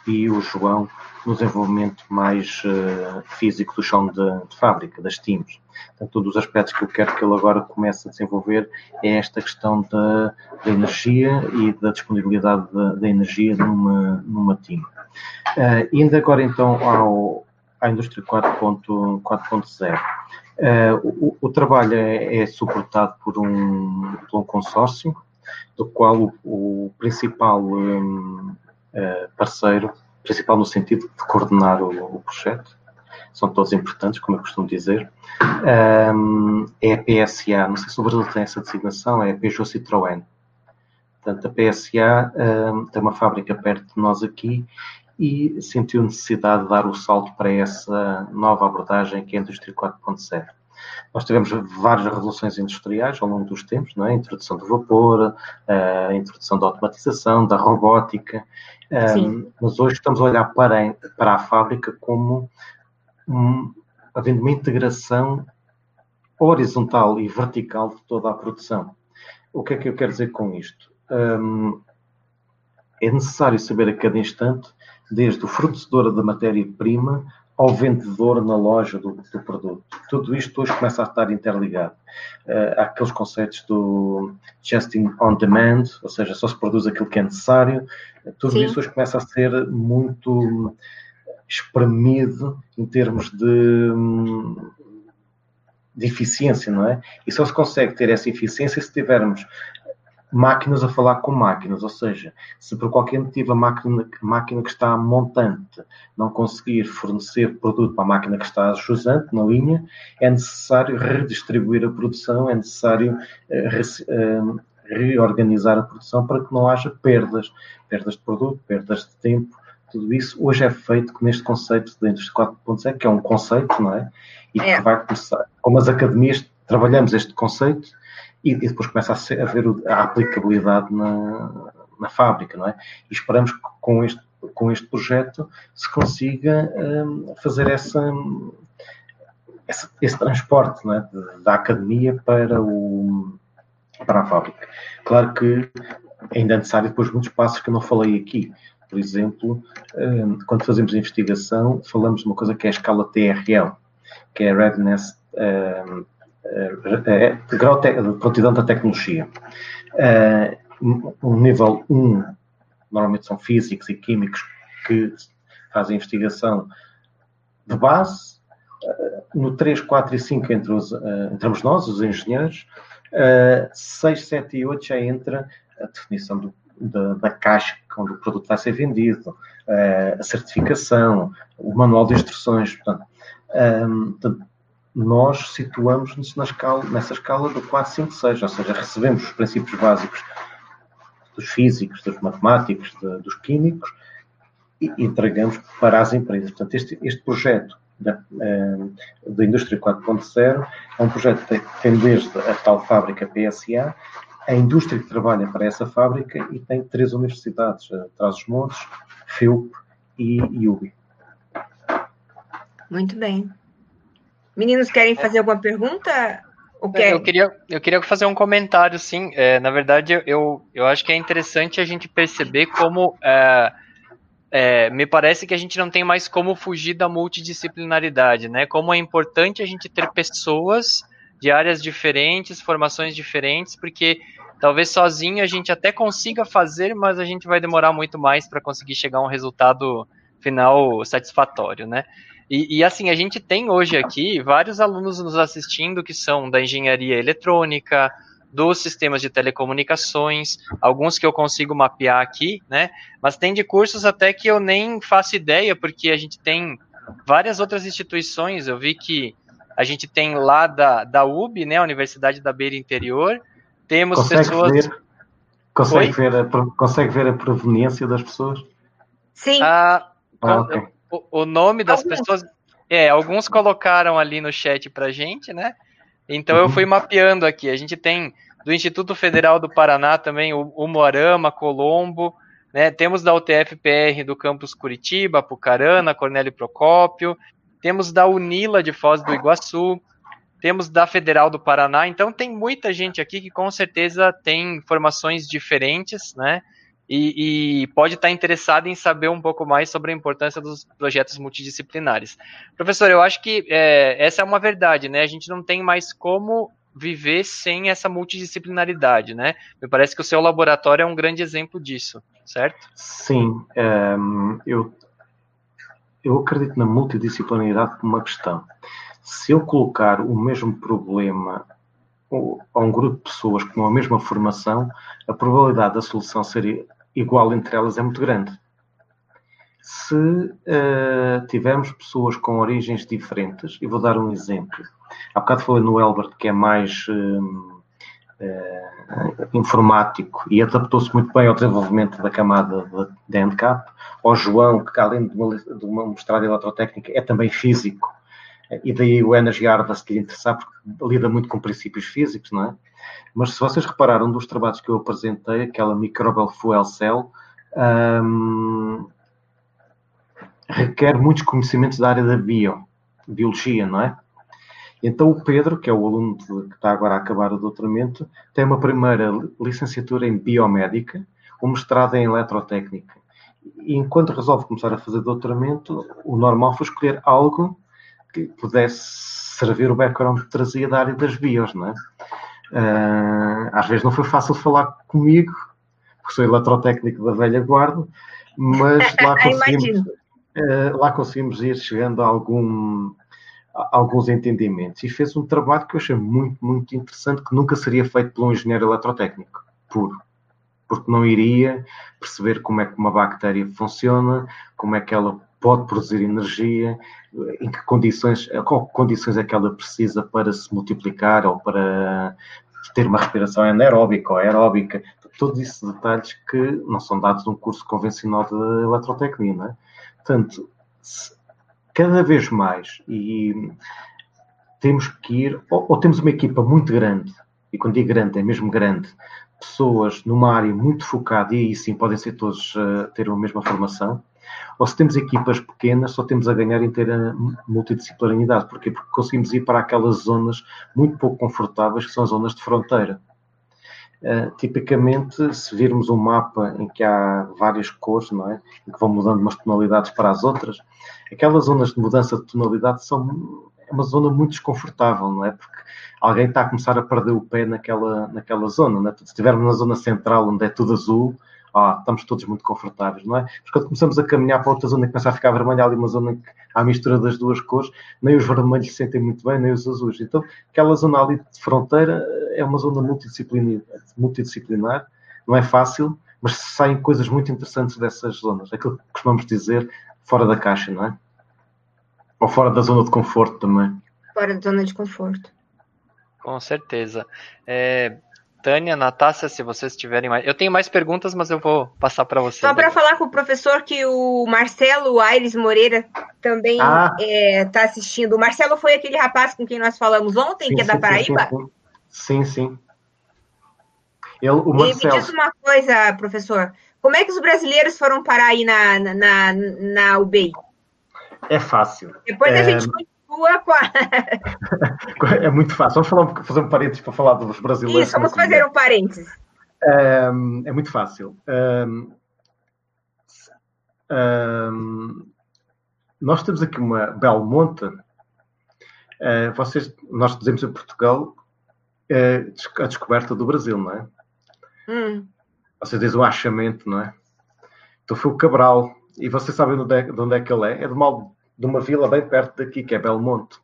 Speaker 2: e o João no desenvolvimento mais uh, físico do chão de, de, fábrica, das teams. Portanto, um dos aspectos que eu quero que ele agora comece a desenvolver é esta questão da, da energia e da disponibilidade da, energia numa, numa team. Uh, indo agora então ao, à indústria 4.0. Uh, o, o, trabalho é, é, suportado por um, por um consórcio, do qual o, o principal um, parceiro, principal no sentido de coordenar o, o, projeto, são todos importantes, como eu costumo dizer, um, é a PSA, não sei se o Brasil tem essa designação, é a Peugeot Citroën. Portanto, a PSA um, tem uma fábrica perto de nós aqui e sentiu necessidade de dar o salto para essa nova abordagem que é a Indústria 4.0. Nós tivemos várias revoluções industriais ao longo dos tempos, não é? a introdução do vapor, a introdução da automatização, da robótica, um, mas hoje estamos a olhar para, para a fábrica como um, havendo uma integração horizontal e vertical de toda a produção. O que é que eu quero dizer com isto? Um, é necessário saber a cada instante, desde o fornecedor da matéria-prima ao vendedor na loja do, do, produto. Tudo isto hoje começa a estar interligado. Uh, há aqueles conceitos do justing on demand, ou seja, só se produz aquilo que é necessário. Tudo Sim. isso hoje começa a ser muito espremido em termos de, de eficiência, não é? E só se consegue ter essa eficiência se tivermos máquinas a falar com máquinas, ou seja, se por qualquer motivo a máquina, a máquina que está montante não conseguir fornecer produto para a máquina que está jusante na linha, é necessário redistribuir a produção, é necessário uh, reorganizar a produção para que não haja perdas, perdas de produto, perdas de tempo, tudo isso hoje é feito neste conceito da indústria 4.0, que é um conceito, não é? E é. que vai começar, como as academias trabalhamos este conceito, e, e depois começa a, ser, a ver a aplicabilidade na, na fábrica, não é? E esperamos que com este, com este projeto se consiga um, fazer essa, esse, esse transporte é? da academia para, o, para a fábrica. Claro que ainda é necessário depois muitos passos que eu não falei aqui. Por exemplo, hum, quando fazemos investigação, falamos de uma coisa que é a escala TRL, que é Readiness hum, é, de grau de prontidão da tecnologia. Uh, um nível 1, normalmente são físicos e químicos que fazem investigação de base. Uh, no 3, 4 e 5 entre os, uh, entramos nós, os engenheiros. Uh, 6, 7 e 8 já entra a definição do, da, da, caixa onde o produto vai ser vendido, a certificação, o manual de instruções. Portanto, portanto nós situamos-nos escala, nessa escala do 4, 5, 6, ou seja, recebemos os princípios básicos dos físicos, dos matemáticos, de, dos químicos e entregamos para as empresas. Portanto, este, este projeto da, eh, da Indústria 4.0 é um projeto que tem desde a tal fábrica PSA, a indústria que trabalha para essa fábrica e tem três universidades, eh, Trás-os-Montes, FEUP e UBI.
Speaker 3: Muito bem. Meninos, querem fazer alguma pergunta?
Speaker 1: Eu queria, eu queria fazer um comentário, sim. É, na verdade, eu, eu acho que é interessante a gente perceber como. É, é, me parece que a gente não tem mais como fugir da multidisciplinaridade, né? Como é importante a gente ter pessoas de áreas diferentes, formações diferentes, porque talvez sozinho a gente até consiga fazer, mas a gente vai demorar muito mais para conseguir chegar a um resultado final satisfatório, né? E, e, assim, a gente tem hoje aqui vários alunos nos assistindo que são da engenharia eletrônica, dos sistemas de telecomunicações, alguns que eu consigo mapear aqui, né? Mas tem de cursos até que eu nem faço ideia, porque a gente tem várias outras instituições. Eu vi que a gente tem lá da, da UB, né? Universidade da Beira Interior. Temos consegue pessoas.
Speaker 2: Ver, consegue, ver a, consegue ver a proveniência das pessoas?
Speaker 3: Sim. Ah,
Speaker 1: ah okay. O, o, nome das alguns. pessoas. É, alguns colocaram ali no chat pra gente, né? Então eu fui mapeando aqui. A gente tem do Instituto Federal do Paraná também o, o Moarama, Colombo, né? Temos da UTF-PR do campus Curitiba, Pucarana, Cornélio Procópio. Temos da Unila de Foz do Iguaçu. Temos da Federal do Paraná. Então tem muita gente aqui que com certeza tem formações diferentes, né? E, e, pode estar interessado em saber um pouco mais sobre a importância dos projetos multidisciplinares. Professor, eu acho que é, essa é uma verdade, né? A gente não tem mais como viver sem essa multidisciplinaridade, né? Me parece que o seu laboratório é um grande exemplo disso, certo?
Speaker 2: Sim, ehm, eu, eu acredito na multidisciplinaridade como uma questão. Se eu colocar o mesmo problema a um grupo de pessoas com a mesma formação, a probabilidade da solução ser igual entre elas é muito grande. Se uh, tivermos pessoas com origens diferentes, e vou dar um exemplo. Há bocado falei no Elbert, que é mais uh, uh, informático e adaptou-se muito bem ao desenvolvimento da camada de, de handicap. Ao João, que além de uma, de uma mostrada eletrotécnica, é também físico. E daí o Energy Harvest lhe interessar, porque lida muito com princípios físicos, não é? Mas se vocês repararam dos trabalhos que eu apresentei, aquela Microbial Fuel Cell, um, requer muitos conhecimentos da área da bio, biologia, não é? Então o Pedro, que é o aluno de, que está agora a acabar o doutoramento, tem uma primeira licenciatura em biomédica, um mestrado em eletrotécnica. E enquanto resolve começar a fazer doutoramento, o normal foi escolher algo que pudesse servir o background que trazia da área das bios, não é? Uh, às vezes não foi fácil falar comigo, porque sou eletrotécnico da velha guarda, mas lá conseguimos, uh, lá conseguimos ir chegando a, algum, a alguns entendimentos. E fez um trabalho que eu achei muito, muito interessante, que nunca seria feito por um engenheiro eletrotécnico, puro. Porque não iria perceber como é que uma bactéria funciona, como é que ela pode produzir energia, em que condições, qual condições é que ela precisa para se multiplicar ou para ter uma respiração anaeróbica ou aeróbica, todos esses detalhes que não são dados num curso convencional de eletrotecnia, não é? Portanto, cada vez mais, e temos que ir, ou, ou temos uma equipa muito grande, e quando digo grande, é mesmo grande, pessoas numa área muito focada, e aí sim podem ser todos uh, ter a mesma formação, ou se temos equipas pequenas, só temos a ganhar em ter a multidisciplinaridade. Porquê? Porque conseguimos ir para aquelas zonas muito pouco confortáveis, que são as zonas de fronteira. Uh, tipicamente, se virmos um mapa em que há várias cores, não é? Em que vão mudando umas tonalidades para as outras, aquelas zonas de mudança de tonalidade são é uma zona muito desconfortável, não é? Porque alguém está a começar a perder o pé naquela, naquela zona, não é? Se estivermos na zona central, onde é tudo azul, ah, estamos todos muito confortáveis, não é? Mas quando começamos a caminhar para outra zona que começa a ficar vermelha, ali uma zona que há a mistura das duas cores, nem os vermelhos se sentem muito bem, nem os azuis. Então, aquela zona ali de fronteira é uma zona multidisciplinar, multidisciplinar não é fácil, mas saem coisas muito interessantes dessas zonas. É aquilo que costumamos dizer fora da caixa, não é? Ou fora da zona de conforto também.
Speaker 3: Fora da zona de conforto.
Speaker 1: Com certeza. É, Tânia, Natácia, se vocês tiverem mais. Eu tenho mais perguntas, mas eu vou passar para vocês.
Speaker 3: Só para falar com o professor que o Marcelo Aires Moreira também está ah. é, assistindo. O Marcelo foi aquele rapaz com quem nós falamos ontem, sim, que é da Paraíba?
Speaker 2: Sim, sim. sim. Eu, o
Speaker 3: Marcelo... E me diz uma coisa, professor. Como é que os brasileiros foram parar aí na, na, na UBI?
Speaker 2: É fácil.
Speaker 3: Depois a gente com a.
Speaker 2: é muito fácil. Vamos falar, fazer um parênteses para falar dos brasileiros.
Speaker 3: Isso, vamos fazer um parênteses.
Speaker 2: É, é muito fácil. Um, um, nós temos aqui uma Belmonte. Uh, vocês, nós dizemos em Portugal uh, a descoberta do Brasil, não é? Hum. Vocês dizem o achamento, não é? Então foi o Cabral. E vocês sabem de onde é, de onde é que ele é? É de uma, de uma vila bem perto daqui, que é Belmonte.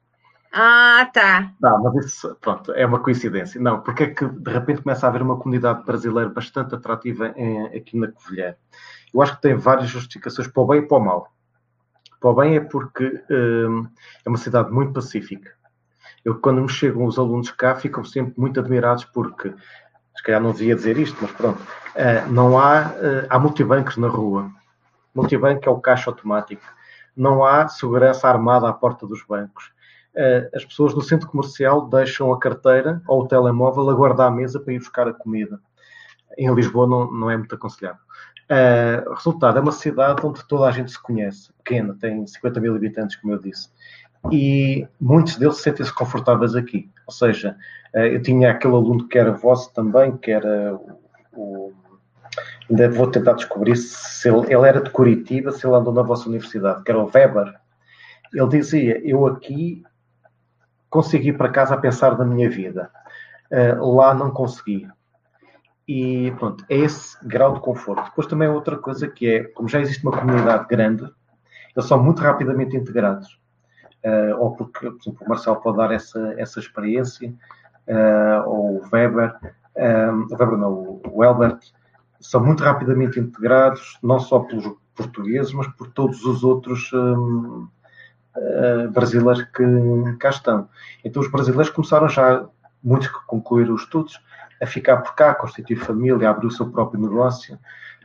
Speaker 3: Ah, tá.
Speaker 2: Não, mas isso, pronto, é uma coincidência. Não, porque é que de repente começa a haver uma comunidade brasileira bastante atrativa em, aqui na Covilhã? Eu acho que tem várias justificações para o bem e para o mal. Para o bem é porque hum, é uma cidade muito pacífica. Eu, quando me chegam os alunos cá, ficam sempre muito admirados porque, se calhar não devia dizer isto, mas pronto, uh, não há, uh, há multibancos na rua. Multibanco é o caixa automático. Não há segurança armada à porta dos bancos. Uh, as pessoas no centro comercial deixam a carteira ou o telemóvel a guardar a mesa para ir buscar a comida. Em Lisboa não, não é muito aconselhável. Uh, resultado, é uma cidade onde toda a gente se conhece, pequena, tem 50 mil habitantes, como eu disse, e muitos deles sentem-se confortáveis aqui. Ou seja, uh, eu tinha aquele aluno que era vosso também, que era o. o ainda vou tentar descobrir se ele, ele, era de Curitiba, se ele andou na vossa universidade, que era o Weber. Ele dizia: Eu aqui consegui para casa a pensar na minha vida, uh, lá não consegui. E pronto, é esse grau de conforto. Depois também é outra coisa que é, como já existe uma comunidade grande, eles são muito rapidamente integrados. Uh, ou porque, por exemplo, o Marcelo pode dar essa, essa experiência, uh, ou o Weber, um, o Weber não, o Elbert, são muito rapidamente integrados, não só pelos portugueses, mas por todos os outros um, uh, brasileiros que cá estão. Então os brasileiros começaram já, muitos que concluíram os estudos, a ficar por cá, a constituir família, a abrir o seu próprio negócio.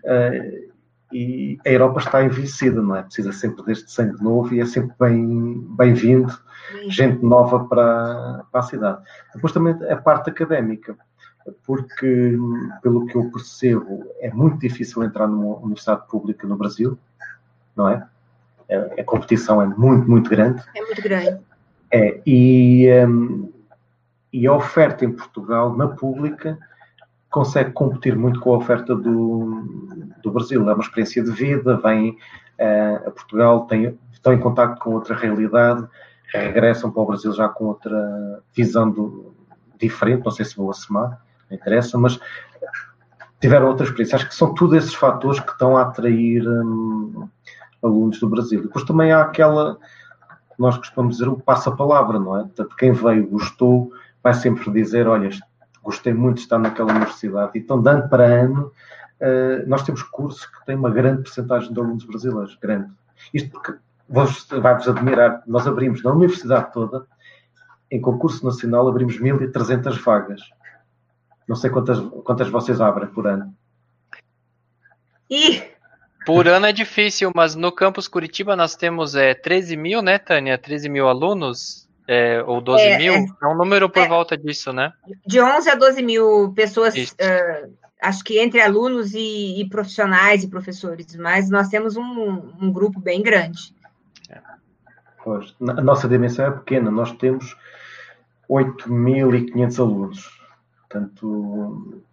Speaker 2: Uh, e a Europa está envelhecida, não é? Precisa sempre deste sangue novo e é sempre bem-vindo bem gente nova para, para a cidade. Depois também a parte académica, porque, pelo que eu percebo, é muito difícil entrar numa universidade pública no Brasil, não é? A, a competição é muito, muito grande.
Speaker 3: É muito grande.
Speaker 2: É, e, um, e a oferta em Portugal, na pública, consegue competir muito com a oferta do, do Brasil. É uma experiência de vida, vem uh, a Portugal, tem, estão em contato com outra realidade, regressam para o Brasil já com outra visão do, diferente, não sei se vou assumar, não interessa, mas tiveram outra experiência. Acho que são todos esses fatores que estão a atrair um, alunos do Brasil. Depois também há aquela, nós costumamos dizer, o passa-palavra, não é? Portanto, quem veio, gostou, vai sempre dizer: Olha, gostei muito de estar naquela universidade. Então, de ano para ano, uh, nós temos cursos que têm uma grande porcentagem de alunos brasileiros, grande. Isto porque vai-vos admirar, nós abrimos na universidade toda, em concurso nacional, abrimos 1.300 vagas. Não sei quantas, quantas vocês abrem por ano.
Speaker 1: E por ano é difícil, mas no campus Curitiba nós temos é, 13 mil, né, Tânia? 13 mil alunos é, ou 12 é, mil? É, é um número por é, volta disso, né?
Speaker 3: De 11 a 12 mil pessoas, uh, acho que entre alunos e, e, profissionais e professores, mas nós temos um, um grupo bem grande.
Speaker 2: Pois, a nossa dimensão é pequena, nós temos 8.500 alunos. Portanto,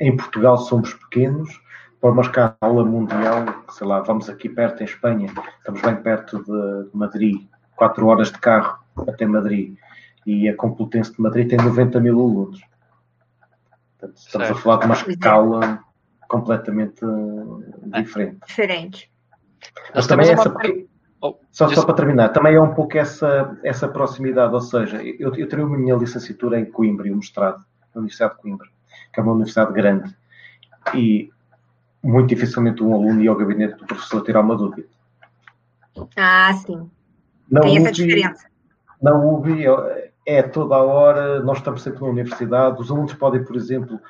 Speaker 2: em Portugal somos pequenos, para uma escala mundial, sei lá, vamos aqui perto em Espanha, estamos bem perto de Madrid, 4 horas de carro até Madrid e a Complutense de Madrid tem 90 mil alunos. Portanto, estamos certo. a falar de uma escala completamente diferente.
Speaker 3: Diferente.
Speaker 2: Mas também essa, porque, oh, só, só, para terminar, também é um pouco essa, essa proximidade, ou seja, eu, eu tenho a minha licenciatura em Coimbra e o mestrado na Universidade de Coimbra, que é uma universidade grande, e muito dificilmente um aluno ia ao gabinete do professor tirar uma dúvida.
Speaker 3: Ah, sim. Não Tem essa diferença.
Speaker 2: Na UBI é toda a hora, nós estamos sempre na universidade, os alunos podem, por exemplo,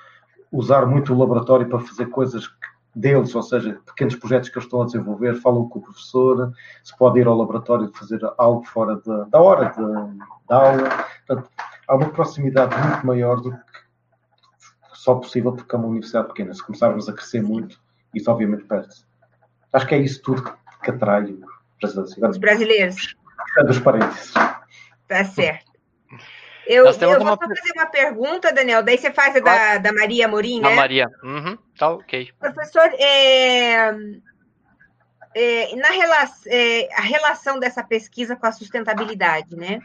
Speaker 2: usar muito o laboratório para fazer coisas deles, ou seja, pequenos projetos que eles estão a desenvolver, falam com o professor, se pode ir ao laboratório fazer algo fora de, da hora de, da aula. Portanto, há uma proximidade muito maior do que só possível porque é uma universidade pequena. Se começarmos a crescer muito, isso obviamente perde-se. Acho que é isso tudo que, atrai
Speaker 3: Os brasileiros.
Speaker 2: Dos parênteses.
Speaker 3: Tá certo. Eu, eu vou uma... fazer uma pergunta, Daniel, daí você faz a da, da Maria Morim, né?
Speaker 1: Da Maria, uhum. tá ok.
Speaker 3: Professor, é, é, na rela é, a relação dessa pesquisa com a sustentabilidade, né?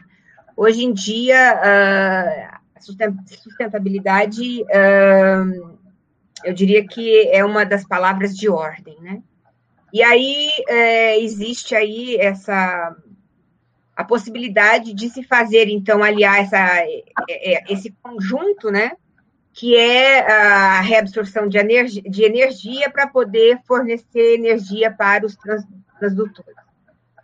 Speaker 3: Hoje em dia, uh, a sustentabilidade, uh, eu diria que é uma das palavras de ordem, né? E aí é, existe aí essa a possibilidade de se fazer, então, aliar essa, é, é, esse conjunto, né, que é a reabsorção de energia, de energia para poder fornecer energia para os trans, transdutores.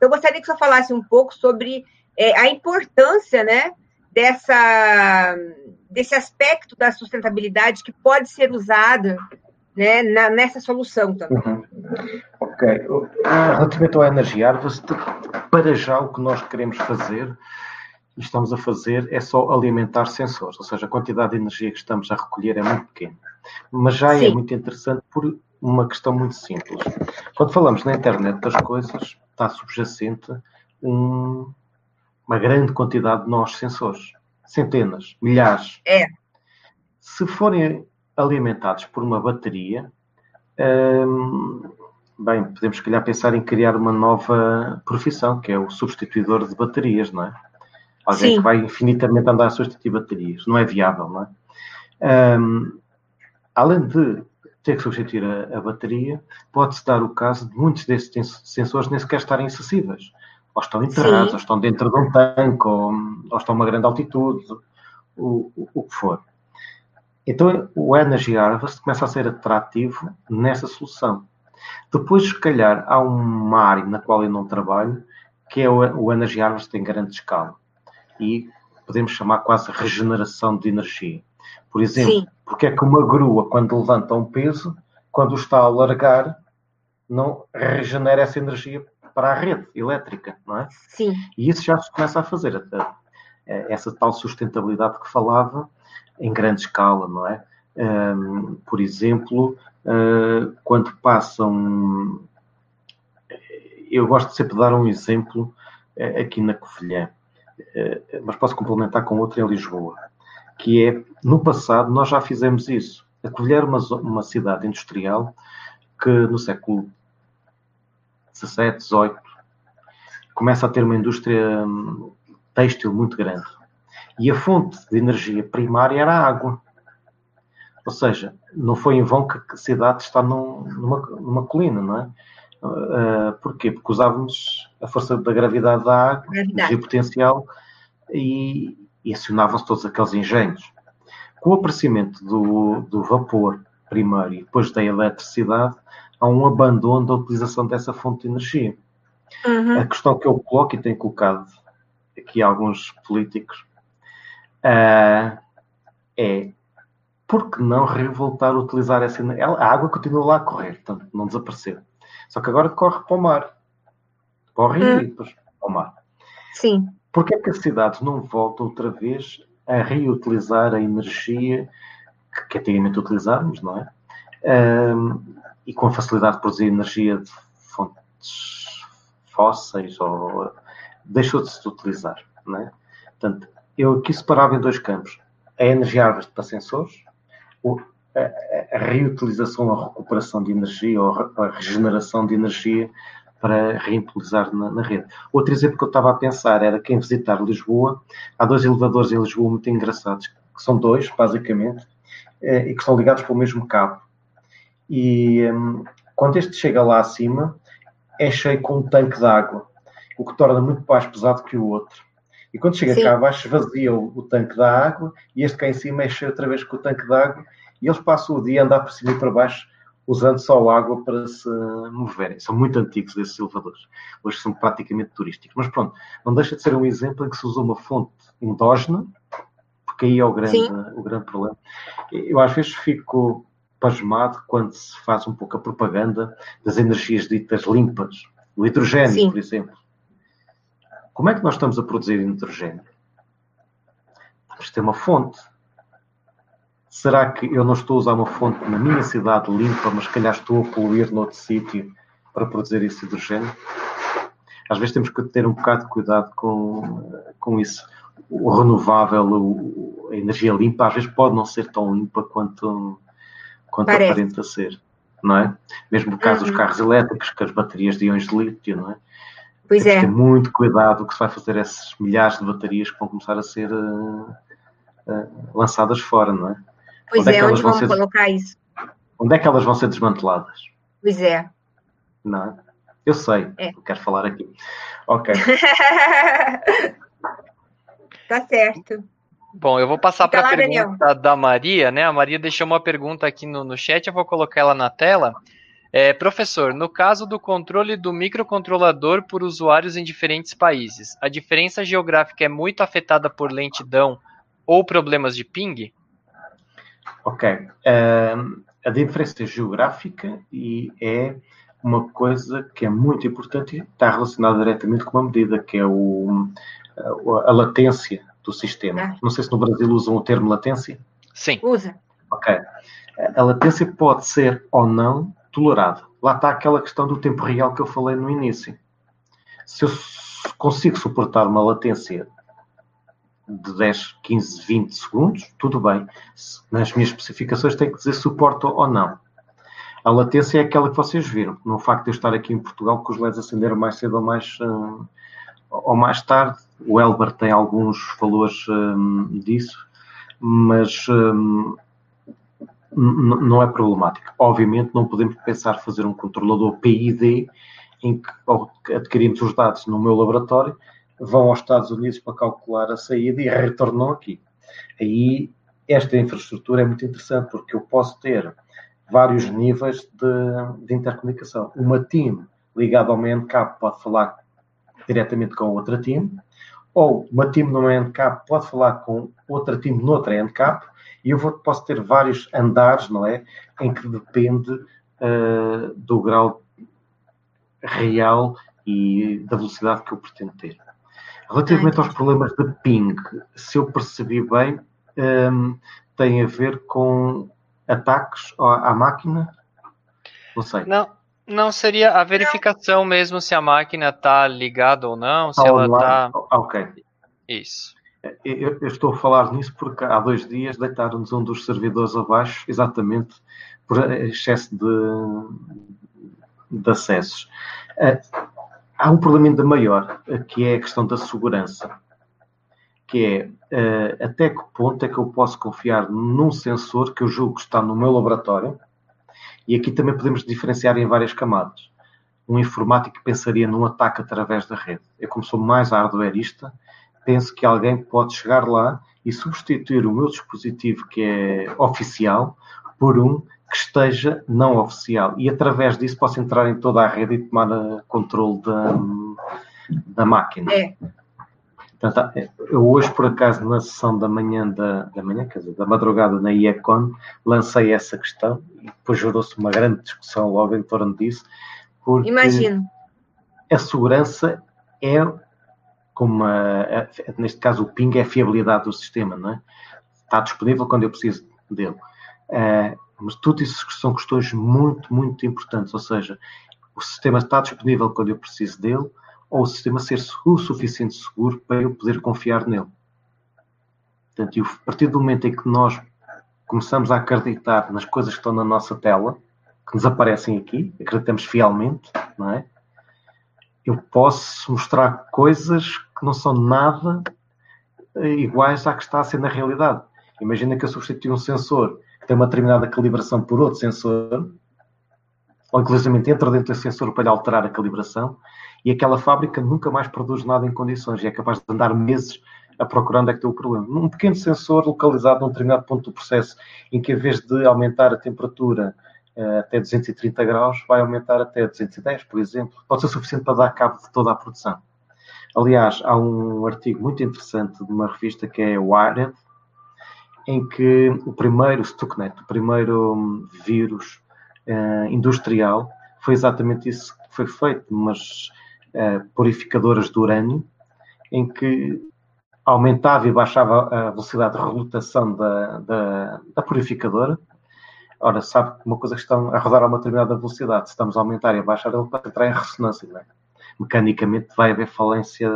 Speaker 3: Eu gostaria que você falasse um pouco sobre é, a importância, né, dessa, desse aspecto da sustentabilidade que pode ser usada né, na, nessa solução também. Uhum.
Speaker 2: Ok. Relativamente ao energia árvore, para já o que nós queremos fazer e estamos a fazer é só alimentar sensores, ou seja, a quantidade de energia que estamos a recolher é muito pequena. Mas já é Sim. é muito interessante por uma questão muito simples. Quando falamos na internet das coisas, está subjacente um, uma grande quantidade de nós sensores. Centenas, milhares.
Speaker 3: É.
Speaker 2: Se forem alimentados por uma bateria, hum, bem, podemos se calhar pensar em criar uma nova profissão, que é o substituidor de baterias, não é? Alguém Sim. que vai infinitamente andar a substituir baterias. Não é viável, não é? Um, além de ter que substituir a, a bateria, pode-se dar o caso de muitos desses sensores nem sequer estarem acessíveis. Ou estão enterrados, Sim. ou estão dentro de um tanque, ou, ou estão a uma grande altitude, o, o, o que for. Então, o Energy Harvest começa a ser atrativo nessa solução. Depois, se calhar, há uma área na qual eu não trabalho, que é o Energy Harvest em grande escala. E podemos chamar quase regeneração de energia. Por exemplo, Sim. porque é que uma grua, quando levanta um peso, quando o está a largar, não regenera essa energia para a rede elétrica, não é?
Speaker 3: Sim.
Speaker 2: E isso já se começa a fazer. Essa tal sustentabilidade que falava, em grande escala, não é? Um, por exemplo, uh, quando passam. Eu gosto de sempre de dar um exemplo uh, aqui na Covilhã, uh, mas posso complementar com outro em Lisboa, que é, no passado, nós já fizemos isso. A Covilhã era uma, uma cidade industrial que no século XVII, XVIII, começa a ter uma indústria hum, têxtil muito grande e a fonte de energia primária era a água. Ou seja, não foi em vão que a cidade está num, numa, numa colina, não é? Uh, porquê? Porque usávamos a força da gravidade da água, energia potencial, e, e acionavam-se todos aqueles engenhos. Com o aparecimento do, do vapor primário e depois da eletricidade, há um abandono da utilização dessa fonte de energia. Uhum. A questão que eu coloco e tenho colocado aqui a alguns políticos uh, é por que não revoltar a utilizar essa energia? A água continua lá a correr, portanto, não desapareceu. Só que agora corre para o mar. Para o rio hum. e depois para o mar.
Speaker 3: Sim.
Speaker 2: Porquê é que as cidades não voltam outra vez a reutilizar a energia que, que antigamente utilizávamos, não é? Um, e com a facilidade de produzir energia de fontes fósseis ou deixou de se utilizar, não é? Portanto, eu aqui separava em dois campos. A energia harvest para sensores, a, reutilização, a recuperação de energia ou a regeneração de energia para reutilizar na, na, rede. Outro exemplo que eu estava a pensar era quem visitar Lisboa, há dois elevadores em Lisboa muito engraçados, que são dois, basicamente, eh, e que são ligados pelo mesmo cabo. E um, quando este chega lá acima, é cheio com um tanque de água, o que torna muito mais pesado que o outro. E quando chega Sim. cá abaixo, esvazia o, o, tanque da água e este cá em cima enche outra vez com o tanque de água e eles passam o dia a andar por cima e para baixo usando só água para se moverem. São muito antigos esses elevadores. Hoje são praticamente turísticos. Mas pronto, não deixa de ser um exemplo em que se usa uma fonte endógena, porque aí é o grande, o grande problema. Eu às vezes fico pasmado quando se faz um pouco a propaganda das energias ditas limpas. O hidrogênio, Sim. por exemplo. Como é que nós estamos a produzir nitrogênio? Temos que ter uma fonte. Será que eu não estou a usar uma fonte na minha cidade limpa, mas se calhar estou a poluir noutro sítio para produzir esse hidrogênio? às vezes temos que ter um bocado de cuidado com, com isso. O renovável, o, a energia limpa, às vezes pode não ser tão limpa quanto, quanto aparenta ser, não é? Mesmo no caso uhum. dos carros elétricos, com as baterias de íons de lítio, não é?
Speaker 3: Pois
Speaker 2: é. ter muito cuidado o que se vai fazer essas milhares de baterias que vão começar a ser uh, uh, lançadas fora, não é?
Speaker 3: Pois onde é, é onde vão ser, colocar isso?
Speaker 2: Onde é que elas vão ser desmanteladas?
Speaker 3: Pois é.
Speaker 2: Não é? Eu sei, é. eu quero falar aqui. Ok.
Speaker 3: tá certo.
Speaker 1: Bom, eu vou passar para a pergunta Daniel. da Maria, né? A Maria deixou uma pergunta aqui no, no chat, eu vou colocar ela na tela. É, professor, no caso do controle do microcontrolador por usuários em diferentes países, a diferença geográfica é muito afetada por lentidão ou problemas de ping?
Speaker 2: Ok. Uh, a diferença geográfica e é uma coisa que é muito importante e está relacionada diretamente com uma medida, que é o, a, a latência do sistema. É. Não sei se no Brasil usam o termo latência.
Speaker 1: Sim.
Speaker 3: Usa.
Speaker 2: Ok. A latência pode ser ou não tolerada. Lá está aquela questão do tempo real que eu falei no início. Se eu consigo suportar uma latência de 10, 15, 20 segundos, tudo bem. Nas minhas especificações tem que dizer suporto ou não. A latência é aquela que vocês viram. No facto de eu estar aqui em Portugal, que os LEDs acenderam mais cedo ou mais, uh, ou mais tarde. O Elber tem alguns valores um, disso, mas um, não é problemático. Obviamente, não podemos pensar fazer um controlador PID em que adquirimos os dados no meu laboratório vão aos Estados Unidos para calcular a saída e retornam aqui. Aí esta infraestrutura é muito interessante porque eu posso ter vários níveis de, de intercomunicação. Uma team ligada ao MNCAP pode falar diretamente com outra team, ou uma team no MNCAP pode falar com outra team noutra MNCAP, e eu vou, posso ter vários andares, não é? Em que depende uh, do grau real e da velocidade que eu pretendo ter. Relativamente aos problemas de ping, se eu percebi bem, um, tem a ver com ataques à máquina? Não sei.
Speaker 1: Não, não seria a verificação mesmo se a máquina está ligada ou não, se ela está.
Speaker 2: Ok.
Speaker 1: Isso.
Speaker 2: Eu, eu, estou a falar nisso porque há dois dias deitaram-nos um dos servidores abaixo, exatamente por excesso de, de acessos. Uh, há um problema ainda maior, que é a questão da segurança, que é uh, até que ponto é que eu posso confiar num sensor que eu julgo que está no meu laboratório, e aqui também podemos diferenciar em várias camadas. Um informático pensaria num ataque através da rede. Eu, como sou mais hardwareista, penso que alguém pode chegar lá e substituir o meu dispositivo que é oficial por um que esteja não oficial e através disso posso entrar em toda a rede e tomar uh, controle da, da máquina.
Speaker 3: É.
Speaker 2: Portanto, é, eu hoje, por acaso, na sessão da manhã, da, da manhã, quer dizer, da madrugada na IECON, lancei essa questão e depois gerou-se uma grande discussão logo em torno disso. Porque
Speaker 3: Imagino.
Speaker 2: A segurança é como, a, a, neste caso, o ping é a fiabilidade do sistema, não é? Está disponível quando eu preciso dele. Uh, mas tudo isso são questões muito, muito importantes. Ou seja, o sistema está disponível quando eu preciso dele, o sistema ser o suficiente seguro para eu poder confiar nele. Portanto, a partir do momento em que nós começamos a acreditar nas coisas que estão na nossa tela, que nos aparecem aqui, acreditamos fielmente, não é? Eu posso mostrar coisas que não são nada iguais à que está a ser na realidade. Imagina que eu substituo um sensor tem uma determinada calibração por outro sensor, ou inclusive entra dentro desse sensor para alterar a calibração, e aquela fábrica nunca mais produz nada em condições e é capaz de andar meses a procurar onde é que tem o problema. Um pequeno sensor localizado num determinado ponto do processo, em que em vez de aumentar a temperatura uh, até 230 graus, vai aumentar até 210, por exemplo, pode ser suficiente para dar cabo de toda a produção. Aliás, há um artigo muito interessante de uma revista que é Wired, em que o primeiro Stuxnet, o primeiro hum, vírus uh, industrial, foi exatamente isso que foi feito, umas uh, purificadoras de urânio, em que aumentava e baixava a velocidade de rotação da, da, da purificadora. Ora, sabe que uma coisa que estão a rodar a uma determinada velocidade, se estamos a aumentar e a baixar, ele pode entrar em ressonância. É? mecanicamente vai haver falência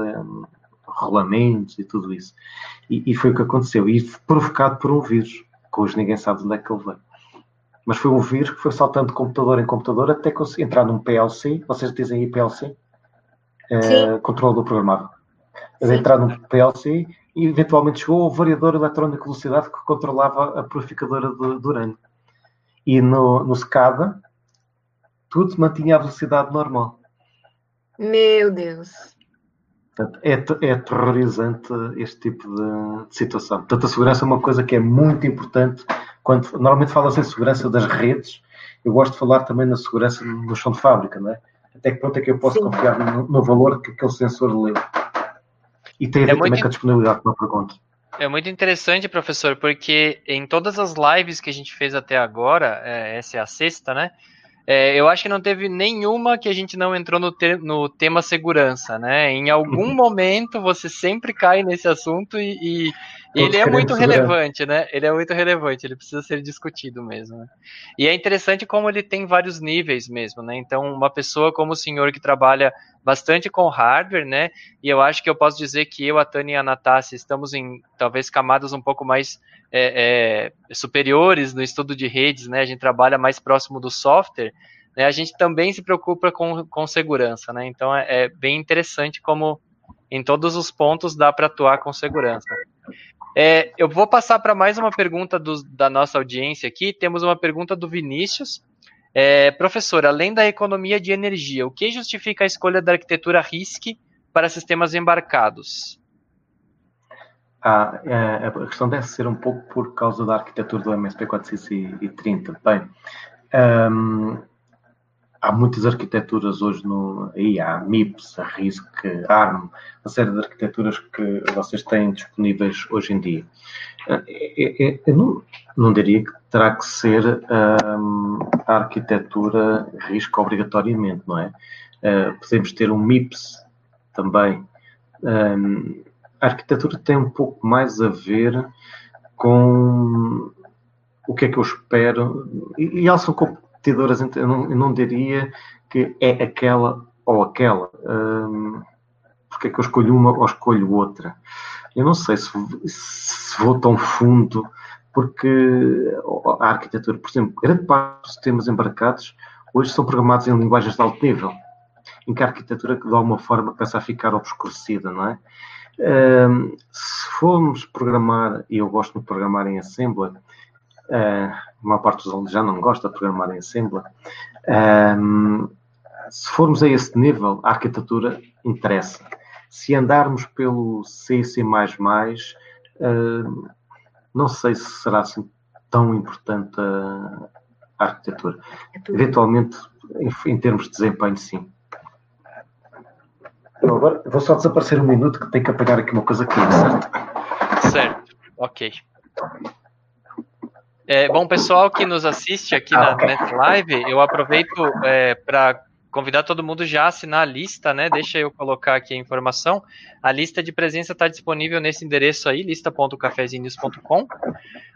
Speaker 2: rolamentos e tudo isso. E, e, foi o que aconteceu. E provocado por um vírus, que hoje ninguém sabe onde é que ele veio. Mas foi um vírus que foi saltando de computador em computador até conseguir entrar num PLC. Vocês dizem aí PLC? É, controlador programável. Ele entrar num PLC e eventualmente chegou ao variador eletrónico de velocidade que controlava a purificadora de, de urânio. E no, no SCADA, tudo mantinha a velocidade normal.
Speaker 3: Meu Deus.
Speaker 2: Portanto, é, é aterrorizante este tipo de, de, situação. Portanto, a segurança é uma coisa que é muito importante. Quando, normalmente fala-se em segurança das redes, eu gosto de falar também na segurança no chão de fábrica, não é? Até que ponto é que eu posso Sim. confiar no, no, valor que aquele sensor lê? E tem a ver é também com a disponibilidade que me pergunta.
Speaker 1: É muito interessante, professor, porque em todas as lives que a gente fez até agora, é, essa é a sexta, né? É, eu acho que não teve nenhuma que a gente não entrou no, te no tema segurança, né? Em algum uhum. momento você sempre cai nesse assunto e, e ele é muito relevante, né? Ele é muito relevante, ele precisa ser discutido mesmo. Né? E é interessante como ele tem vários níveis mesmo, né? Então, uma pessoa como o senhor que trabalha bastante com hardware, né? E eu acho que eu posso dizer que eu, a Tânia e a Natácia estamos em talvez camadas um pouco mais é, é, superiores no estudo de redes, né? A gente trabalha mais próximo do software, né? A gente também se preocupa com, com segurança, né? Então é, é bem interessante como em todos os pontos dá para atuar com segurança. É, eu vou passar para mais uma pergunta do, da nossa audiência aqui. Temos uma pergunta do Vinícius. É, professor, além da economia de energia, o que justifica a escolha da arquitetura RISC para sistemas embarcados?
Speaker 2: Ah, é, a questão deve ser um pouco por causa da arquitetura do MSP 430. Bem, um, há muitas arquiteturas hoje no aí há MIPS, a RISC, ARM, uma série de arquiteturas que vocês têm disponíveis hoje em dia. É, é, é, eu não, não diria que terá que ser a arquitetura RISC obrigatoriamente, não é? Uh, podemos ter um MIPS também. Um, a arquitetura tem um pouco mais a ver com o que é que eu espero, e, e elas são competidoras, eu não, eu não diria que é aquela ou aquela. Um, porque é que eu escolho uma ou escolho outra? Eu não sei se, se vou tão fundo, porque a arquitetura, por exemplo, grande parte dos sistemas embarcados hoje são programados em linguagens de alto nível, em que a arquitetura de alguma forma começa a ficar obscurecida, não é? Um, se formos programar, e eu gosto de programar em Assembly, uh, a maior parte dos alunos já não gosta de programar em Assembly, um, se formos a esse nível, a arquitetura interessa. Se andarmos pelo C, C++, uh, não sei se será assim tão importante a, a arquitetura. Eventualmente, em, em termos de desempenho, sim. Eu agora vou só desaparecer um minuto que tenho que apagar aqui uma coisa aqui,
Speaker 1: certo? Certo, ok. É, bom, pessoal que nos assiste aqui na okay. Net Live, eu aproveito é, para convidar todo mundo já a assinar a lista, né? Deixa eu colocar aqui a informação. A lista de presença está disponível nesse endereço aí, lista.cafezinhos.com.